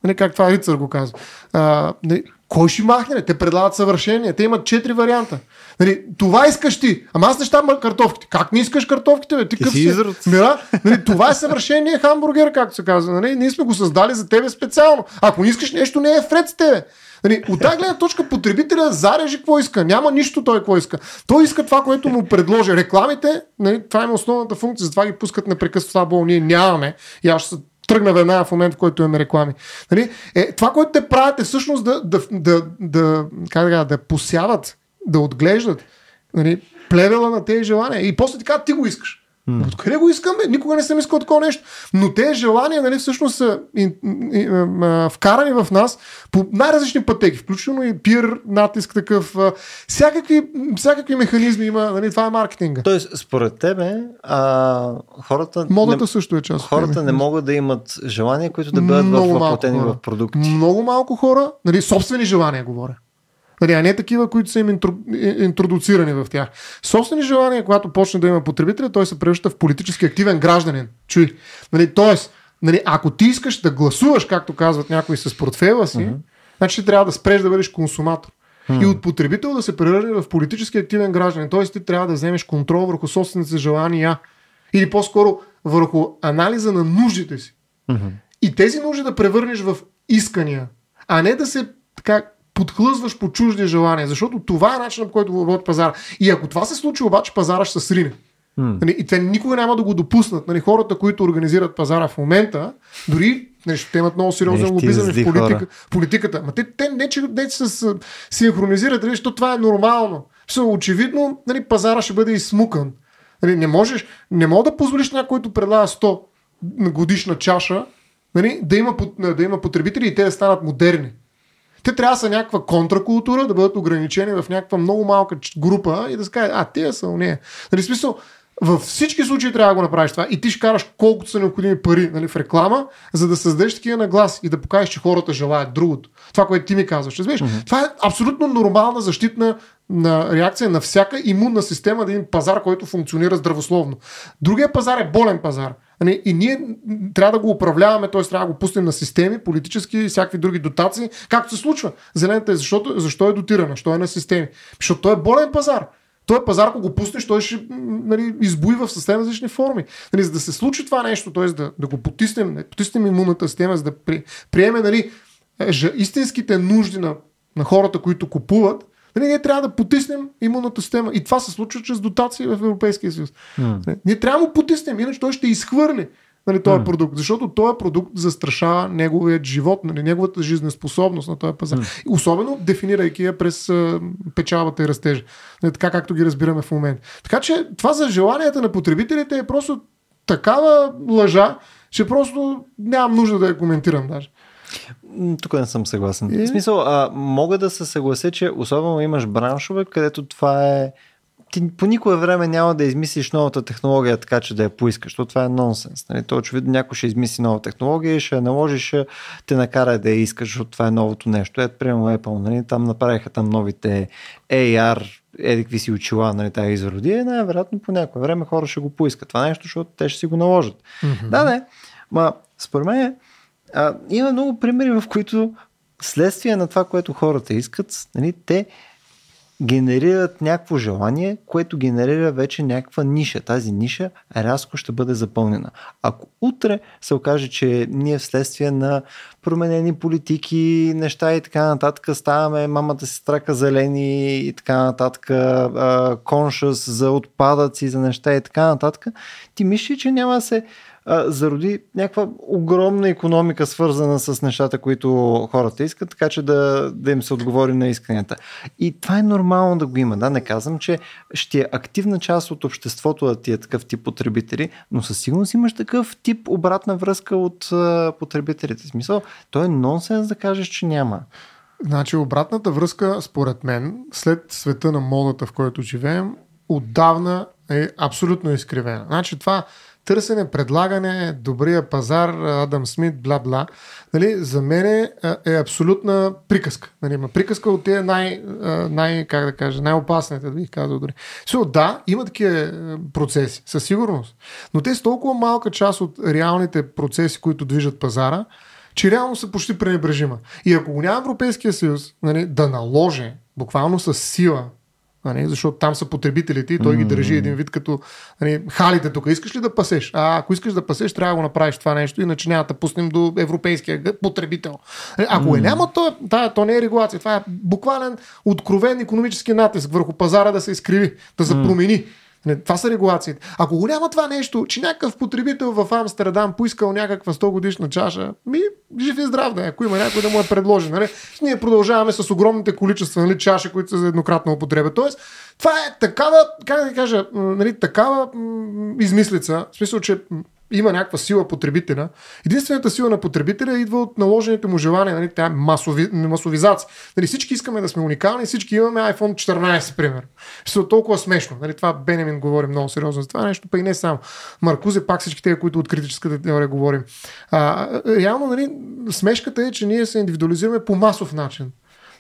Нали, как това Рицар го казва. А, нали, кой ще махне? Те предлагат съвършение. Те имат четири варианта. Нали, това искаш ти. Ама аз не щам картофките. Как не искаш картофките? Бе? Ти,
Ти
къв
си изрод.
Мира, нали, това е съвършение хамбургер, както се казва. Нали? Ние сме го създали за тебе специално. Ако не искаш нещо, не е вред с тебе. Нали, от тази гледна точка потребителя зарежи какво иска. Няма нищо той какво иска. Той иска това, което му предложи. Рекламите, нали, това има основната функция, затова ги пускат непрекъснато. Това ние нямаме. И аз ще тръгна веднага в момента, в който имаме реклами. Нали? Е, това, което те правят е всъщност да, да, да, да, как да, да посяват, да отглеждат нали, плевела на тези желания. И после така ти го искаш. Mm. Откъде го искам? Бе? Никога не съм искал такова нещо. Но тези желания нали, всъщност са ин, ин, а, вкарани в нас по най-различни пътеки, включително и пир натиск такъв. А, всякакви, всякакви механизми има. Нали, това е маркетинга.
Тоест, според тебе, а, хората,
Модата
не,
също е част.
хората не могат да имат желания, които да бъдат въплатени в продукти.
Много малко хора, нали, собствени желания говоря. Нали, а не такива, които са им интру, интродуцирани в тях. Собствени желания, когато почне да има потребителя, той се превръща в политически активен гражданин. Чуй. Нали, тоест, нали, ако ти искаш да гласуваш, както казват някои с портфела си, uh-huh. значи ти трябва да спреш да бъдеш консуматор. И от потребител да се превърне в политически активен гражданин. Тоест ти трябва да вземеш контрол върху собствените си желания. Или по-скоро върху анализа на нуждите си. И тези нужди да превърнеш в искания, а не да се така подхлъзваш по чужди желания, защото това е начинът, по който работи пазара. И ако това се случи, обаче пазара ще се срине. Нали, и те никога няма да го допуснат. Нали, хората, които организират пазара в момента, дори нещо, те имат много сериозен лобизъм в политика, политиката. Ма те, те не, че не се синхронизират, нали, защото това е нормално. Все, очевидно, нали, пазара ще бъде изсмукан. Нали, не можеш, не мога да позволиш някой, който предлага 100 годишна чаша, нали, да, има, да има потребители и те да станат модерни. Те трябва да са някаква контракултура, да бъдат ограничени в някаква много малка група и да се каже, а, те са уния. Нали, в смисъл, във всички случаи трябва да го направиш това. И ти ще караш колкото са необходими пари нали, в реклама, за да създадеш такива нагласи и да покажеш, че хората желаят другото. Това, което ти ми казваш. Разбираш? Mm-hmm. Това е абсолютно нормална защитна на реакция на всяка имунна система да един пазар, който функционира здравословно. Другия пазар е болен пазар. Нали, И ние трябва да го управляваме, т.е. трябва да го пуснем на системи, политически и всякакви други дотации, както се случва. Зелената е защото, защо е дотирана, защо е на системи. Защото той е болен пазар. Той е пазар, ако го пуснеш, той ще нали, избуи в съвсем различни форми. Нали, за да се случи това нещо, т.е. Да, да го потиснем, да потиснем имунната система, за да при, приеме нали, е, истинските нужди на, на хората, които купуват, нали, ние трябва да потиснем имунната система. И това се случва чрез дотации в Европейския съюз. Mm. Ние трябва да му потиснем, иначе той ще изхвърли нали, този mm. продукт, защото този продукт застрашава неговият живот, нали, неговата жизнеспособност на този пазар. Mm. Особено дефинирайки я през а, печалбата и растежа. Нали, така както ги разбираме в момента. Така че това за желанията на потребителите е просто такава лъжа, че просто нямам нужда да я коментирам даже.
Тук не съм съгласен.
Е?
В смисъл, а, мога да се съглася, че особено имаш браншове, където това е ти по никое време няма да измислиш новата технология така, че да я поискаш, защото това е нонсенс. Нали? То очевидно някой ще измисли нова технология и ще я наложи, ще те накара да я искаш, защото това е новото нещо. Ето, примерно Apple, нали? там направиха там новите AR, едикви си очила, нали, тази изроди, и най-вероятно по някое време хора ще го поискат това нещо, защото те ще си го наложат. Mm-hmm. Да, не. Ма, според мен, а, има много примери, в които следствие на това, което хората искат, нали, те генерират някакво желание, което генерира вече някаква ниша. Тази ниша рязко ще бъде запълнена. Ако утре се окаже, че ние вследствие на променени политики, неща и така нататък, ставаме мамата си страка зелени и така нататък, коншъс за отпадъци, за неща и така нататък, ти мислиш, че няма да се а, зароди някаква огромна економика, свързана с нещата, които хората искат, така че да, да им се отговори на исканията. И това е нормално да го има. Да, не казвам, че ще е активна част от обществото да ти е такъв тип потребители, но със сигурност имаш такъв тип обратна връзка от а, потребителите. В смисъл, то е нонсенс да кажеш, че няма.
Значи обратната връзка, според мен, след света на модата, в който живеем, отдавна е абсолютно изкривена. Значи това търсене, предлагане, добрия пазар, Адам Смит, бла-бла, нали, за мен е, е абсолютна приказка. Нали, ма приказка от тези най, най, как да кажа, най-опасните, да бих казал дори. Со, да, има такива е, процеси, със сигурност. Но те са толкова малка част от реалните процеси, които движат пазара, че реално са почти пренебрежима. И ако го няма Европейския съюз нали, да наложи буквално с сила Нали, защото там са потребителите и той ги държи един вид като нали, халите тук. Искаш ли да пасеш? А ако искаш да пасеш, трябва да го направиш това нещо, иначе няма да пуснем до европейския потребител. Нали, ако е няма, то, тая, то не е регулация. Това е буквален откровен економически натиск върху пазара да се изкриви, да се промени. Не, това са регулациите. Ако го няма това нещо, че някакъв потребител в Амстердам поискал някаква 100 годишна чаша, ми жив и здрав да е, ако има някой да му е предложи. Нали? Ние продължаваме с огромните количества нали, чаши, които са за еднократна употреба. Тоест, това е такава, как да кажа, нали, такава измислица, в смисъл, че има някаква сила потребителя. Единствената сила на потребителя идва от наложените му желания, нали, тя е масови, масовизация. Нали, всички искаме да сме уникални, всички имаме iPhone 14, пример. Ще толкова смешно. Нали, това Бенемин говори много сериозно за това нещо, па и не само. Маркузе, пак всички тези, които от критическата теория говорим. А, реално, нали, смешката е, че ние се индивидуализираме по масов начин.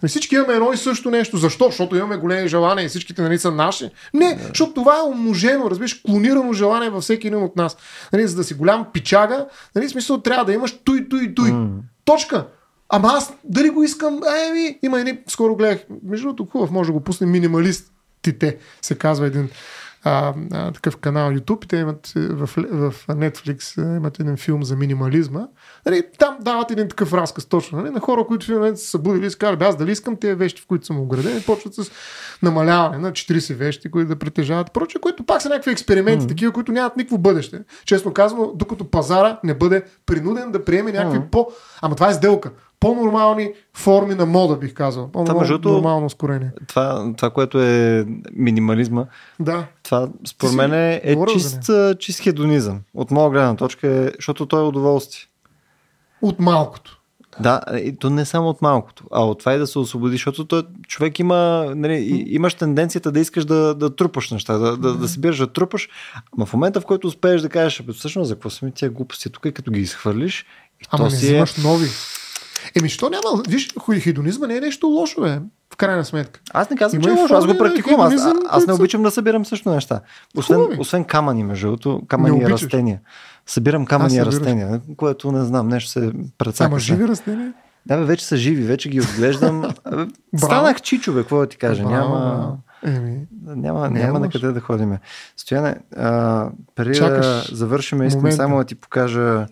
Не всички имаме едно и също нещо. Защо? Защото имаме големи желания и всичките нали, са наши. Не, yeah. защото това е умножено, разбираш, клонирано желание във всеки един от нас. Нали, за да си голям пичага, нали, смисъл трябва да имаш той, той, той. Mm. Точка. Ама аз дали го искам? Еми, има едни, скоро гледах, между другото хубав, може да го пуснем минималистите, се казва един а, а, такъв канал YouTube, те имат е, в, в Netflix е, имат един филм за минимализма. Нали, там дават един такъв разказ точно нали, на хора, които в момент са събудили и са казали, аз дали искам тези вещи, в които съм ограден, почват с намаляване на 40 вещи, които да притежават, проче, които пак са някакви експерименти, mm-hmm. такива, които нямат никакво бъдеще. Честно казано, докато пазара не бъде принуден да приеме някакви mm-hmm. по... Ама това е сделка по-нормални форми на мода, бих казал. По-нормално ускорение.
Това, това, което е минимализма,
да.
това според мен е, е чист, чист хедонизъм. От моя гледна точка е, защото той е удоволствие.
От малкото.
Да, и то не само от малкото, а от това и да се освободи, защото той, човек има, нали, имаш тенденцията да искаш да, да трупаш неща, да, да, да събираш, да трупаш, но в момента, в който успееш да кажеш, всъщност за какво са ми тия глупости тук и като ги изхвърлиш, и
Ама то не си е... нови. Еми, що няма? Виж, хедонизма не е нещо лошо, бе. В крайна сметка.
Аз не казвам, Има че е лошо, аз го практикувам. Аз, аз не обичам да събирам също неща. Освен, освен камъни, между другото, камъни и растения. Събирам камъни и растения, което не знам, нещо се предсакаше.
Ама живи растения?
Да, бе, вече са живи, вече ги отглеждам. Станах чичо, бе, какво да ти кажа. Няма... Еми, няма, няма, няма на къде да ходиме. Стояне, а, преди да завършим, искам момента. само да ти покажа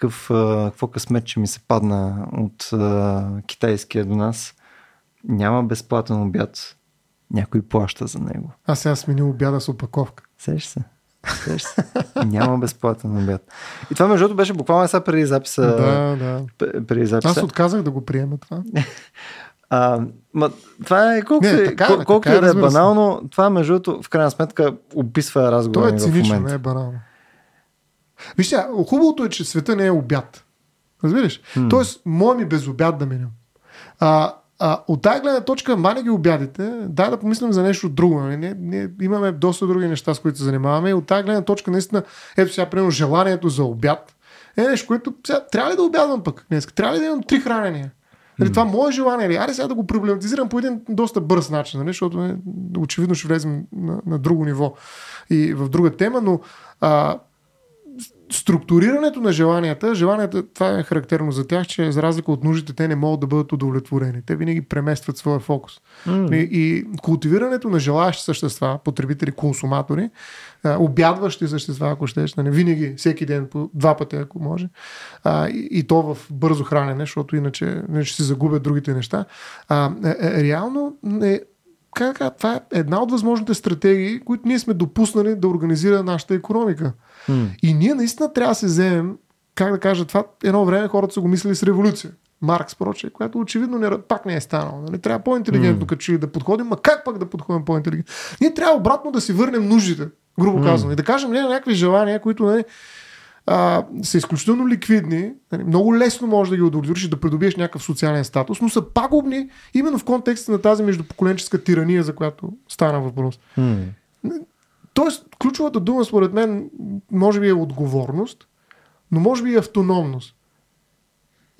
какъв, какво късмет, че ми се падна от а, китайския до нас. Няма безплатен обяд. Някой плаща за него.
Аз сега сменил обяда с опаковка.
Сеш се. Сеш се. Няма безплатен обяд. И това между другото беше буквално сега преди записа.
Да, да.
Преди записа.
Аз отказах да го приема това.
А, ма, това е колко, не, така, кол, колко така, е, да е банално, това между другото в крайна сметка описва разговора.
Това е цинично, не е банално. Виж сега, хубавото е, че света не е обяд. Разбираш? Mm. Тоест, мое ми без обяд да минем. А, а, от тази гледна точка, мани ги обядите, дай да помислим за нещо друго. Нали? Ние, ние имаме доста други неща, с които се занимаваме. И от тази гледна точка, наистина, ето сега, примерно, желанието за обяд е нещо, което сега, трябва ли да обядвам пък днес? Трябва ли да имам три хранения? Нали, това мое желание ли? Аре сега да го проблематизирам по един доста бърз начин, нали? защото е, очевидно ще влезем на, на друго ниво и в друга тема, но а, структурирането на желанията, желанията, това е характерно за тях, че за разлика от нуждите, те не могат да бъдат удовлетворени. Те винаги преместват своя фокус. Mm. И, и култивирането на желаящи същества, потребители, консуматори, а, обядващи същества, ако щеш, нали, винаги, всеки ден, по два пъти, ако може, а, и, и то в бързо хранене, защото иначе, иначе се загубят другите неща, а, е, е, реално е как, това е една от възможните стратегии, които ние сме допуснали да организира нашата економика. Mm. И ние наистина трябва да се вземем, как да кажа, това едно време хората са го мислили с революция. Маркс, проче, което очевидно не, пак не е станало. Нали? Трябва по-интелигентно mm. като да подходим, ма как пак да подходим по-интелигентно? Ние трябва обратно да си върнем нуждите, грубо mm. казано, и да кажем не, някакви желания, които нали, а, са изключително ликвидни, нали, много лесно може да ги удовлетвориш да придобиеш някакъв социален статус, но са пагубни именно в контекста на тази междупоколенческа тирания, за която стана въпрос. Mm. Тоест, ключовата дума, според мен, може би е отговорност, но може би и автономност.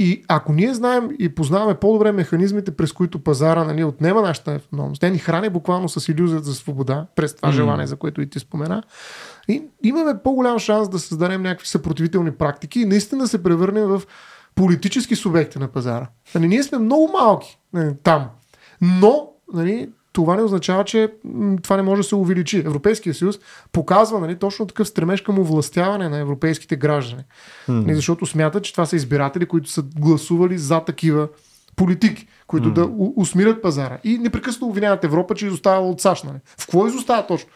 И ако ние знаем и познаваме по-добре механизмите, през които пазара нали, отнема нашата автономност, те ни храни буквално с иллюзията за свобода, през това mm. желание, за което и ти спомена, и имаме по-голям шанс да създадем някакви съпротивителни практики и наистина да се превърнем в политически субекти на пазара. Нали, ние сме много малки нали, там, но нали, това не означава, че това не може да се увеличи. Европейския съюз показва нали, точно такъв стремеж към овластяване на европейските граждани. Mm. Защото смятат, че това са избиратели, които са гласували за такива политики, които mm. да усмирят пазара. И непрекъснато обвиняват Европа, че изостава от САЩ. Нали. В какво изостава точно?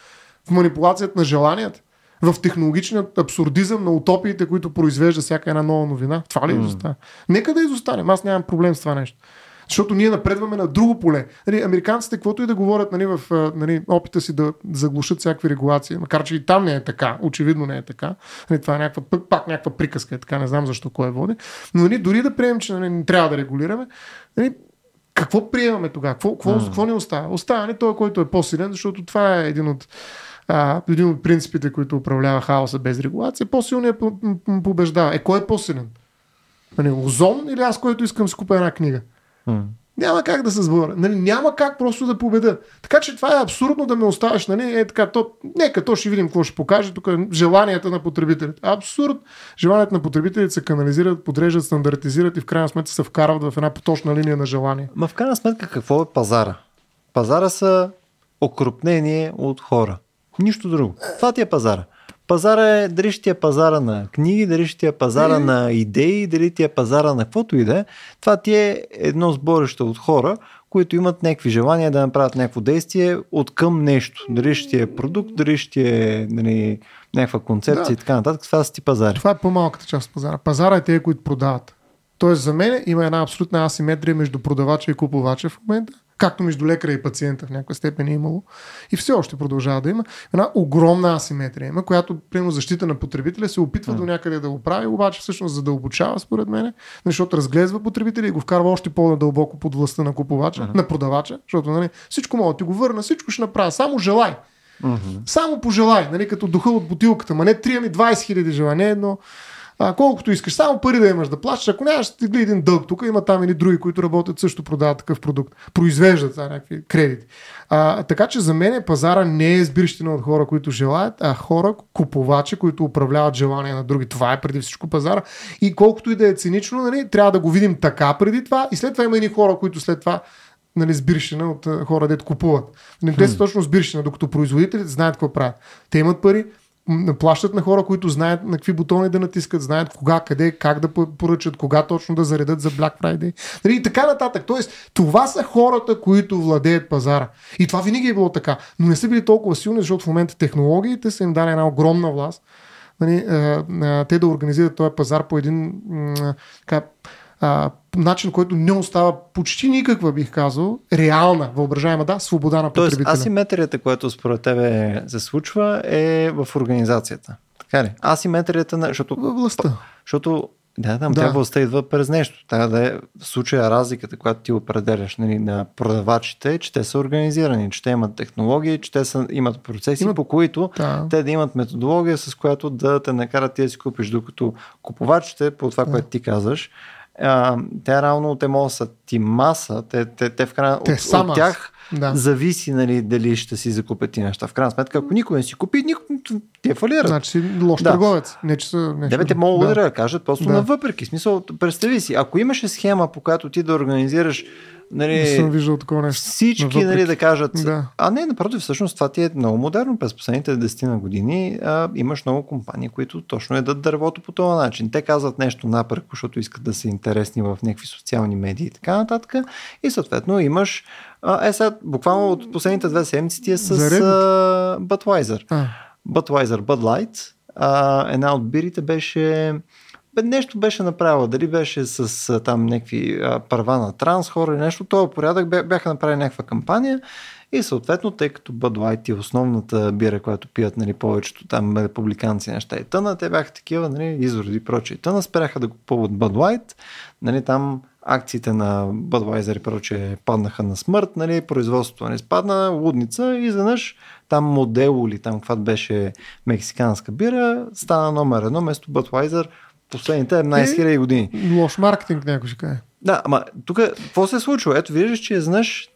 В манипулацията на желанията? В технологичният абсурдизъм на утопиите, които произвежда всяка една нова новина? Това ли mm. изостава? Нека да изостанем. Аз нямам проблем с това нещо. Защото ние напредваме на друго поле. Нали, американците, каквото и да говорят нали, в нали, опита си да заглушат всякакви регулации, макар че и там не е така, очевидно не е така. Нали, това е някаква, пак някаква приказка, е така, не знам защо кой е води. Но нали, дори да приемем, че нали, не трябва да регулираме, нали, какво приемаме тогава? Какво, какво, mm. какво ни остава? Остава ни той, който е по-силен, защото това е един от а, един от принципите, които управлява хаоса без регулация, по-силният побеждава. Е, кой е по-силен? Нали, озон или аз, който искам да си купя една книга? Mm. Няма как да се сборя. Нали, няма как просто да победа. Така че това е абсурдно да ме оставиш. Нали? Е, така, то, нека то ще видим какво ще покаже. Тук е желанията на потребителите. Абсурд. Желанията на потребителите се канализират, подреждат, стандартизират и в крайна сметка се вкарват в една поточна линия на желание.
Ма в крайна сметка какво е пазара? Пазара са окрупнение от хора. Нищо друго. Това ти е пазара. Пазара е, дали ще ти е пазара на книги, дали ще ти е пазара mm. на идеи, дали ти е пазара на каквото и да е. Това ти е едно сборище от хора, които имат някакви желания да направят някакво действие от към нещо. Дали ще ти е продукт, дали ще ти е нали, някаква концепция да. и така нататък. Това са ти пазари.
Това е по-малката част от пазара. Пазара е те, които продават. Тоест за мен има една абсолютна асиметрия между продавача и купувача в момента както между лекаря и пациента в някаква степен е имало и все още продължава да има, една огромна асиметрия има, която, примерно, защита на потребителя се опитва mm. до някъде да го прави, обаче всъщност задълбочава, според мен, защото разглезва потребителя и го вкарва още по-надълбоко под властта на купувача, mm-hmm. на продавача, защото нали, всичко мога да ти го върна, всичко ще направя, само желай. Mm-hmm. Само пожелай, нали, като духа от бутилката, ма не 3, ами 20 хиляди желания, едно а, колкото искаш, само пари да имаш да плащаш. Ако нямаш, ти един дълг. Тук има там и други, които работят също продават такъв продукт. Произвеждат а, някакви кредити. А, така че за мен пазара не е сбирщина от хора, които желаят, а хора, купувачи, които управляват желания на други. Това е преди всичко пазара. И колкото и да е цинично, нали, трябва да го видим така преди това. И след това има и хора, които след това нали, сбирщина от хора, дето купуват. Не те са точно сбирщина, докато производителите знаят какво правят. Те имат пари, плащат на хора, които знаят на какви бутони да натискат, знаят кога, къде, как да поръчат, кога точно да заредат за Black Friday. Нали, и така нататък. Тоест, това са хората, които владеят пазара. И това винаги е било така. Но не са били толкова силни, защото в момента технологиите са им дали една огромна власт. Нали, те да организират този пазар по един така, а, начин, който не остава почти никаква, бих казал, реална, въображаема, да, свобода на потребителя.
Тоест, асиметрията, която според тебе се случва, е в организацията. Така ли? Асиметрията на... Защото,
Във властта.
Защото Да, там
Да.
тя властта идва през нещо. Трябва да е в случая разликата, която ти определяш нали, на продавачите, че те са организирани, че те имат технологии, че те са, имат процеси,
Имат-
по които
Да.
те да имат методология, с която да те накарат ти да си купиш, докато купувачите, по това,
Да.
което ти казваш, а, те равно те могат да са ти маса, те, те, те в крайна
Те
от,
са
от тях
Да.
зависи нали, дали ще си закупят ти неща. В крайна сметка, ако никой не си купи, никой те фалират.
Значи си лош
Да.
търговец. Не, че са нещо.
Да, бе, те могат
да.
да. кажат просто
Да.
да. навъпреки. Смисъл, представи си, ако имаше схема, по която ти да организираш
Не съм
нали,
виждал такова нещо.
всички
Навъпреки.
нали, да кажат.
Да.
А не, напротив, всъщност това ти е много модерно. През последните 10 на години а, имаш много компании, които точно едат дървото по този начин. Те казват нещо напред, защото искат да са интересни в някакви социални медии и така нататък. И съответно имаш. А, е, сега, буквално от последните две седмици ти е с
За Reddit.
а, Budweiser.
А,
Budweiser Bud Light. А, една от бирите беше бе, нещо беше направила, дали беше с а, там някакви а, права на транс хора или нещо, този порядък бя- бяха направили някаква кампания и съответно, тъй като Bud Light е основната бира, която пият нали, повечето там републиканци неща и тъна, те бяха такива, нали, изроди и прочее. Тъна спряха да купуват Bud Light, нали, там акциите на Budweiser и прочее паднаха на смърт, нали, производството не спадна, лудница и изведнъж там модел или там каква беше мексиканска бира, стана номер едно вместо Budweiser последните 11 000 години.
лош маркетинг, някой ще каже.
Да, ама тук какво се е случило? Ето виждаш, че знаеш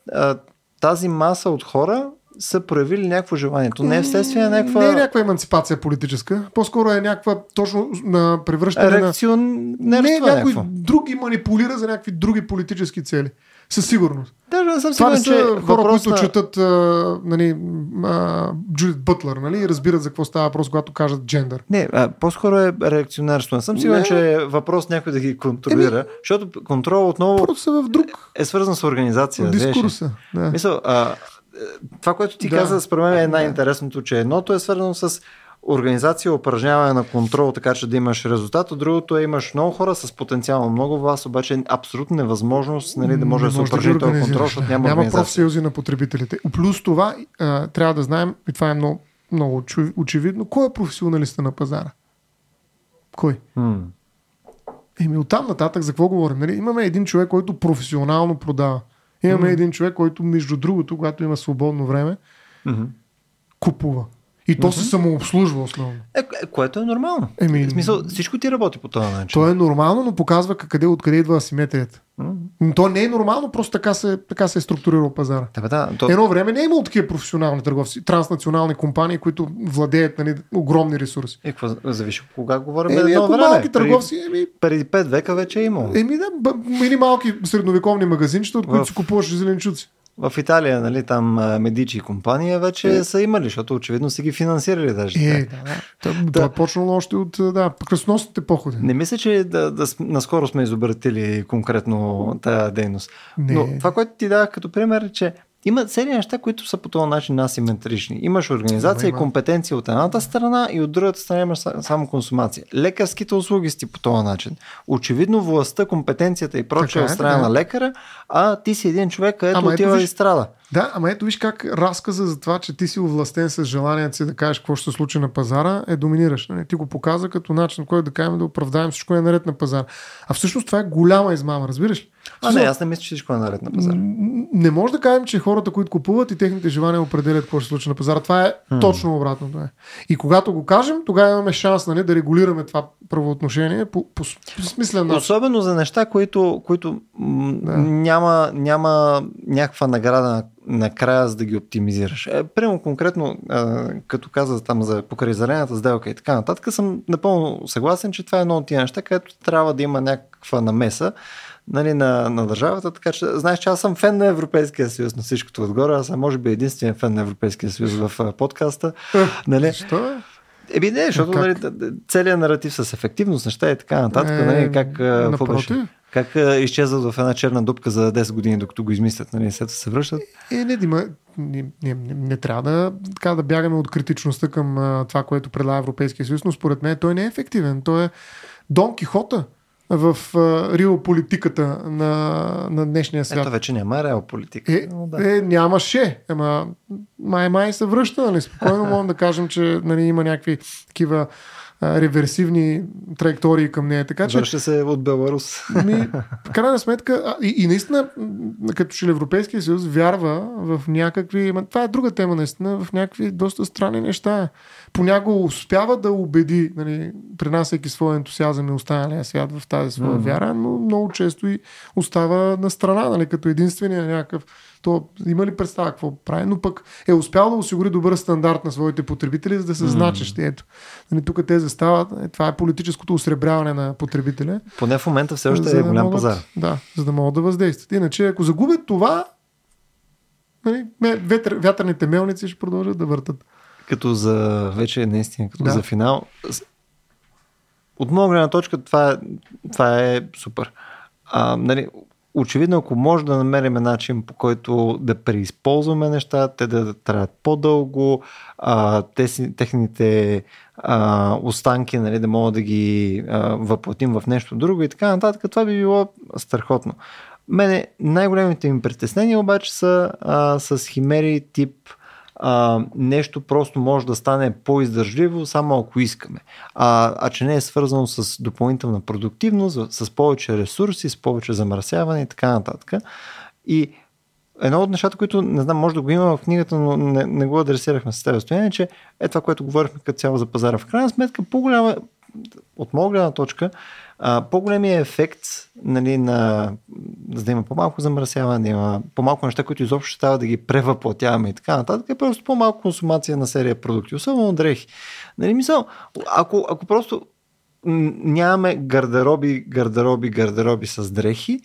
тази маса от хора са проявили някакво желание. То не е вследствие на някаква
Не е някаква емансипация политическа. По-скоро е някаква точно на превръщане на...
реакционерство.
Не,
е
някой
някакво.
други манипулира за някакви други политически цели. Със сигурност.
Даже не съм
Това не
сигурен,
са
че
хора,
въпрос
които
на...
четат а, нали, а, Джудит Бътлър, нали, и разбират за какво става въпрос, когато кажат джендър.
Не, а, по-скоро е реакционерство. Не съм сигурен,
Не.
че е въпрос някой да ги контролира, защото контрол отново
са в друг
е свързан с организация.
дискурса. Да.
Мисъл, а, е, това, което ти
да.
каза, според мен е най-интересното, че едното е свързано с организация, упражняване на контрол, така че да имаш резултат, а другото е имаш много хора с потенциално много власт, обаче е абсолютно невъзможност нали, да може да се упражни
ги
този контрол, защото
да.
няма,
няма профсъюзи на потребителите. Плюс това, а, трябва да знаем, и това е много, много очевидно, кой е професионалиста на пазара? Кой?
М.
Еми оттам нататък за какво говорим? Нали? Имаме един човек, който професионално продава. Имаме един човек, който между другото, когато има свободно време,
Мгм.
купува. И то се самообслужва основно.
Е, което е нормално.
Еми,
В смисъл, всичко ти работи по този начин.
То е нормално, но показва къде, откъде идва асиметрията. Но То не е нормално, просто така се, така се е структурирал пазара.
Да, да, то,
Едно време не е имало такива професионални търговци, транснационални компании, които владеят нали, огромни ресурси.
е, какво зависи кога говорим.
Еми, ако
време.
малки търговци, еми,
Преди, преди 5 века вече е имало.
еми да, или малки средновековни магазинчета, от които
В-
си купуваш зеленчуци.
В Италия, нали, там Медичи компания вече
Е.
са имали, защото очевидно са ги финансирали даже.
Е, да, да. То, то е почнало още от да, кръсносните походи.
Не мисля, че да, да, наскоро сме изобретили конкретно тази дейност.
Не.
Но това, което ти дадах като пример е, че има цели неща, които са по този начин асиметрични. Имаш организация и
има.
компетенция от едната страна и от другата страна имаш са- само консумация. Лекарските услуги си по този начин. Очевидно властта, компетенцията и прочее
е,
от страна
така е.
на лекара, а ти си един човек, където
Ама ето
отива
виж-
и страда.
Да, ама ето виж как разказа за това, че ти си овластен с желанието си да кажеш какво ще се случи на пазара, е доминираш. Нали? Ти го показа като начин, който да кажем да оправдаем всичко е наред на пазара. А всъщност това е голяма измама, разбираш ли?
А не, аз не мисля, че всичко е наред на пазара.
Не може да кажем, че хората, които купуват и техните желания определят какво ще се случи на пазара. Това е точно обратното. Е. И когато го кажем, тогава имаме шанс нали, да регулираме това правоотношение по, по, по смислен начин.
Особено за неща, които, които
Да.
няма, няма някаква награда на- накрая, за да ги оптимизираш. Е, прямо конкретно, а, като каза там за покрай зелената сделка и така нататък, съм напълно съгласен, че това е едно от тия неща, където трябва да има някаква намеса нали, на, на държавата, така че знаеш, че аз съм фен на Европейския съюз на всичкото отгоре, аз съм може би единствен фен на Европейския съюз в подкаста. нали?
Защо е?
Еби не, защото
Как?
нали, целият наратив с ефективност, неща и така нататък,
Е,
нали, как, как изчезват в една черна дупка за 10 години, докато го измислят, нали, след се връщат.
Е, не, Дима, не, не, не, не трябва да, така, да бягаме от критичността към а, това, което предлага Европейския съюз, но според мен той не е ефективен. Той е Дон Кихота в а, риополитиката на, на днешния свят.
Ето вече няма реал политика.
Е,
Но да.
е, нямаше. Ама май май се връща, нали? Спокойно можем да кажем, че нали, има някакви такива а, реверсивни траектории към нея. Така че.
Върши се от Беларус.
Ми, в крайна сметка, а, и, и наистина, като че Европейския съюз вярва в някакви. Това е друга тема, наистина, в някакви доста странни неща. Понякога успява да убеди, нали, пренасяйки своя ентусиазъм и останалия свят в тази своя mm-hmm. вяра, но много често и остава на страна, нали, като единствения някакъв то има ли представа какво прави, но пък е успял да осигури добър стандарт на своите потребители, за да се mm. значещи. Ето. Нали, тук те застават. Е, това е политическото осребряване на потребителя.
Поне в момента все още е голям
могат,
пазар.
Да, за да могат да въздействат. Иначе, ако загубят това, нали, ветър, вятърните мелници ще продължат да въртат.
Като за вече наистина, като да. за финал. От моя гледна точка това е, това е супер. А, нали, очевидно, ако може да намерим начин по който да преизползваме неща, те да траят по-дълго, а, те техните а, останки нали, да могат да ги а, въплатим в нещо друго и така нататък, това би било страхотно. Мене най-големите ми притеснения обаче са а, с химери тип а, нещо просто може да стане по-издържливо, само ако искаме. А, а че не е свързано с допълнителна продуктивност, с повече ресурси, с повече замърсяване и така нататък. И едно от нещата, които не знам, може да го има в книгата, но не, не го адресирахме с тебе стояние, че е това, което говорихме като цяло за пазара. В крайна сметка, по-голяма, от моя гледна точка, по-големия ефект нали, на, за да има по-малко замърсяване, да има по-малко неща, които изобщо ще трябва да ги превъплатяваме и така нататък, е просто по-малко консумация на серия продукти, особено дрехи. Нали, мисъл, ако, ако просто нямаме гардероби, гардероби, гардероби с дрехи,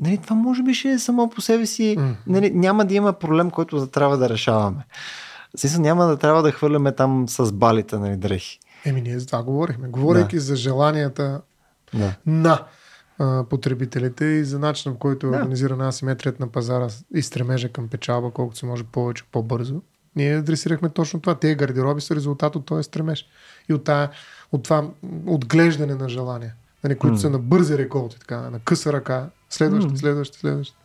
нали, това може би ще е само по себе си, нали, няма да има проблем, който да трябва да решаваме. Смисъл, няма да трябва да хвърляме там с балите нали, дрехи.
Еми, ние за това говорихме. Говорейки да. за желанията да. на а, потребителите и за начина, в който е да. организирана асиметрият на пазара и стремежа към печалба, колкото се може повече, по-бързо. Ние адресирахме точно това. Те гардероби са резултат от този стремеж и от, тая, от това отглеждане на желания, нали, които mm. са на бързи реколти, така, на къса ръка, следващи, mm. следващи, следващи.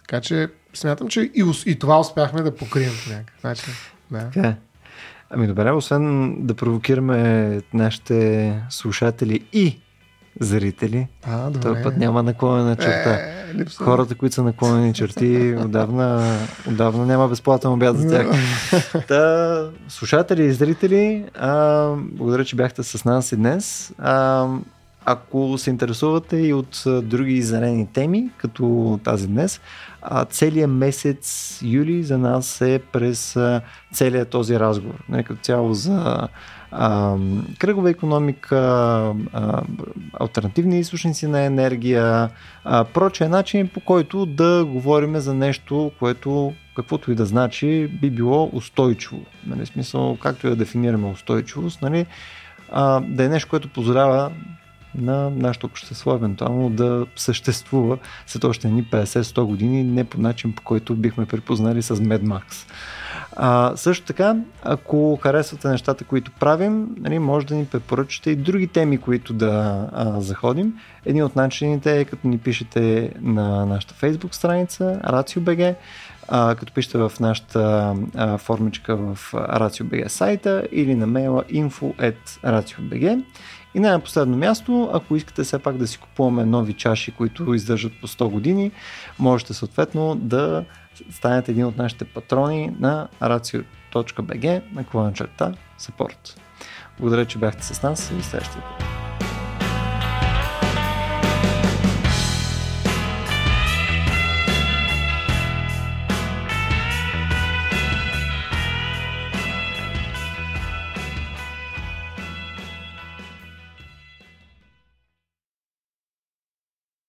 Така че смятам, че и, и това успяхме да покрием по някакъв начин. Да. Okay. Е.
Ами добре, освен да провокираме нашите слушатели и зрители,
а, добре.
този път няма наклонена черта. Е, Хората, които са наклонени черти, отдавна, отдавна няма безплатен обяд за тях. Та, слушатели и зрители, а, благодаря, че бяхте с нас и днес. А, ако се интересувате и от други зелени теми, като тази днес, целият месец юли за нас е през целият този разговор. Не, като цяло за кръгова економика, а, альтернативни източници на енергия, а, проче начин по който да говорим за нещо, което каквото и да значи би било устойчиво. Нали, смисъл, както и да дефинираме устойчивост, нали, да е нещо, което позволява на нашето общество, евентуално да съществува след още ни 50-100 години, не по начин по който бихме припознали с Mad Max. А, също така, ако харесвате нещата, които правим, нали, може да ни препоръчате и други теми, които да а, заходим. Един от начините е като ни пишете на нашата Facebook страница RACIO.BG, а, като пишете в нашата а, формичка в RACIO.BG сайта или на мейла info.racio.bg и не на последно място, ако искате все пак да си купуваме нови чаши, които издържат по 100 години, можете съответно да станете един от нашите патрони на racio.bg на черта support. Благодаря, че бяхте с нас и следващия път.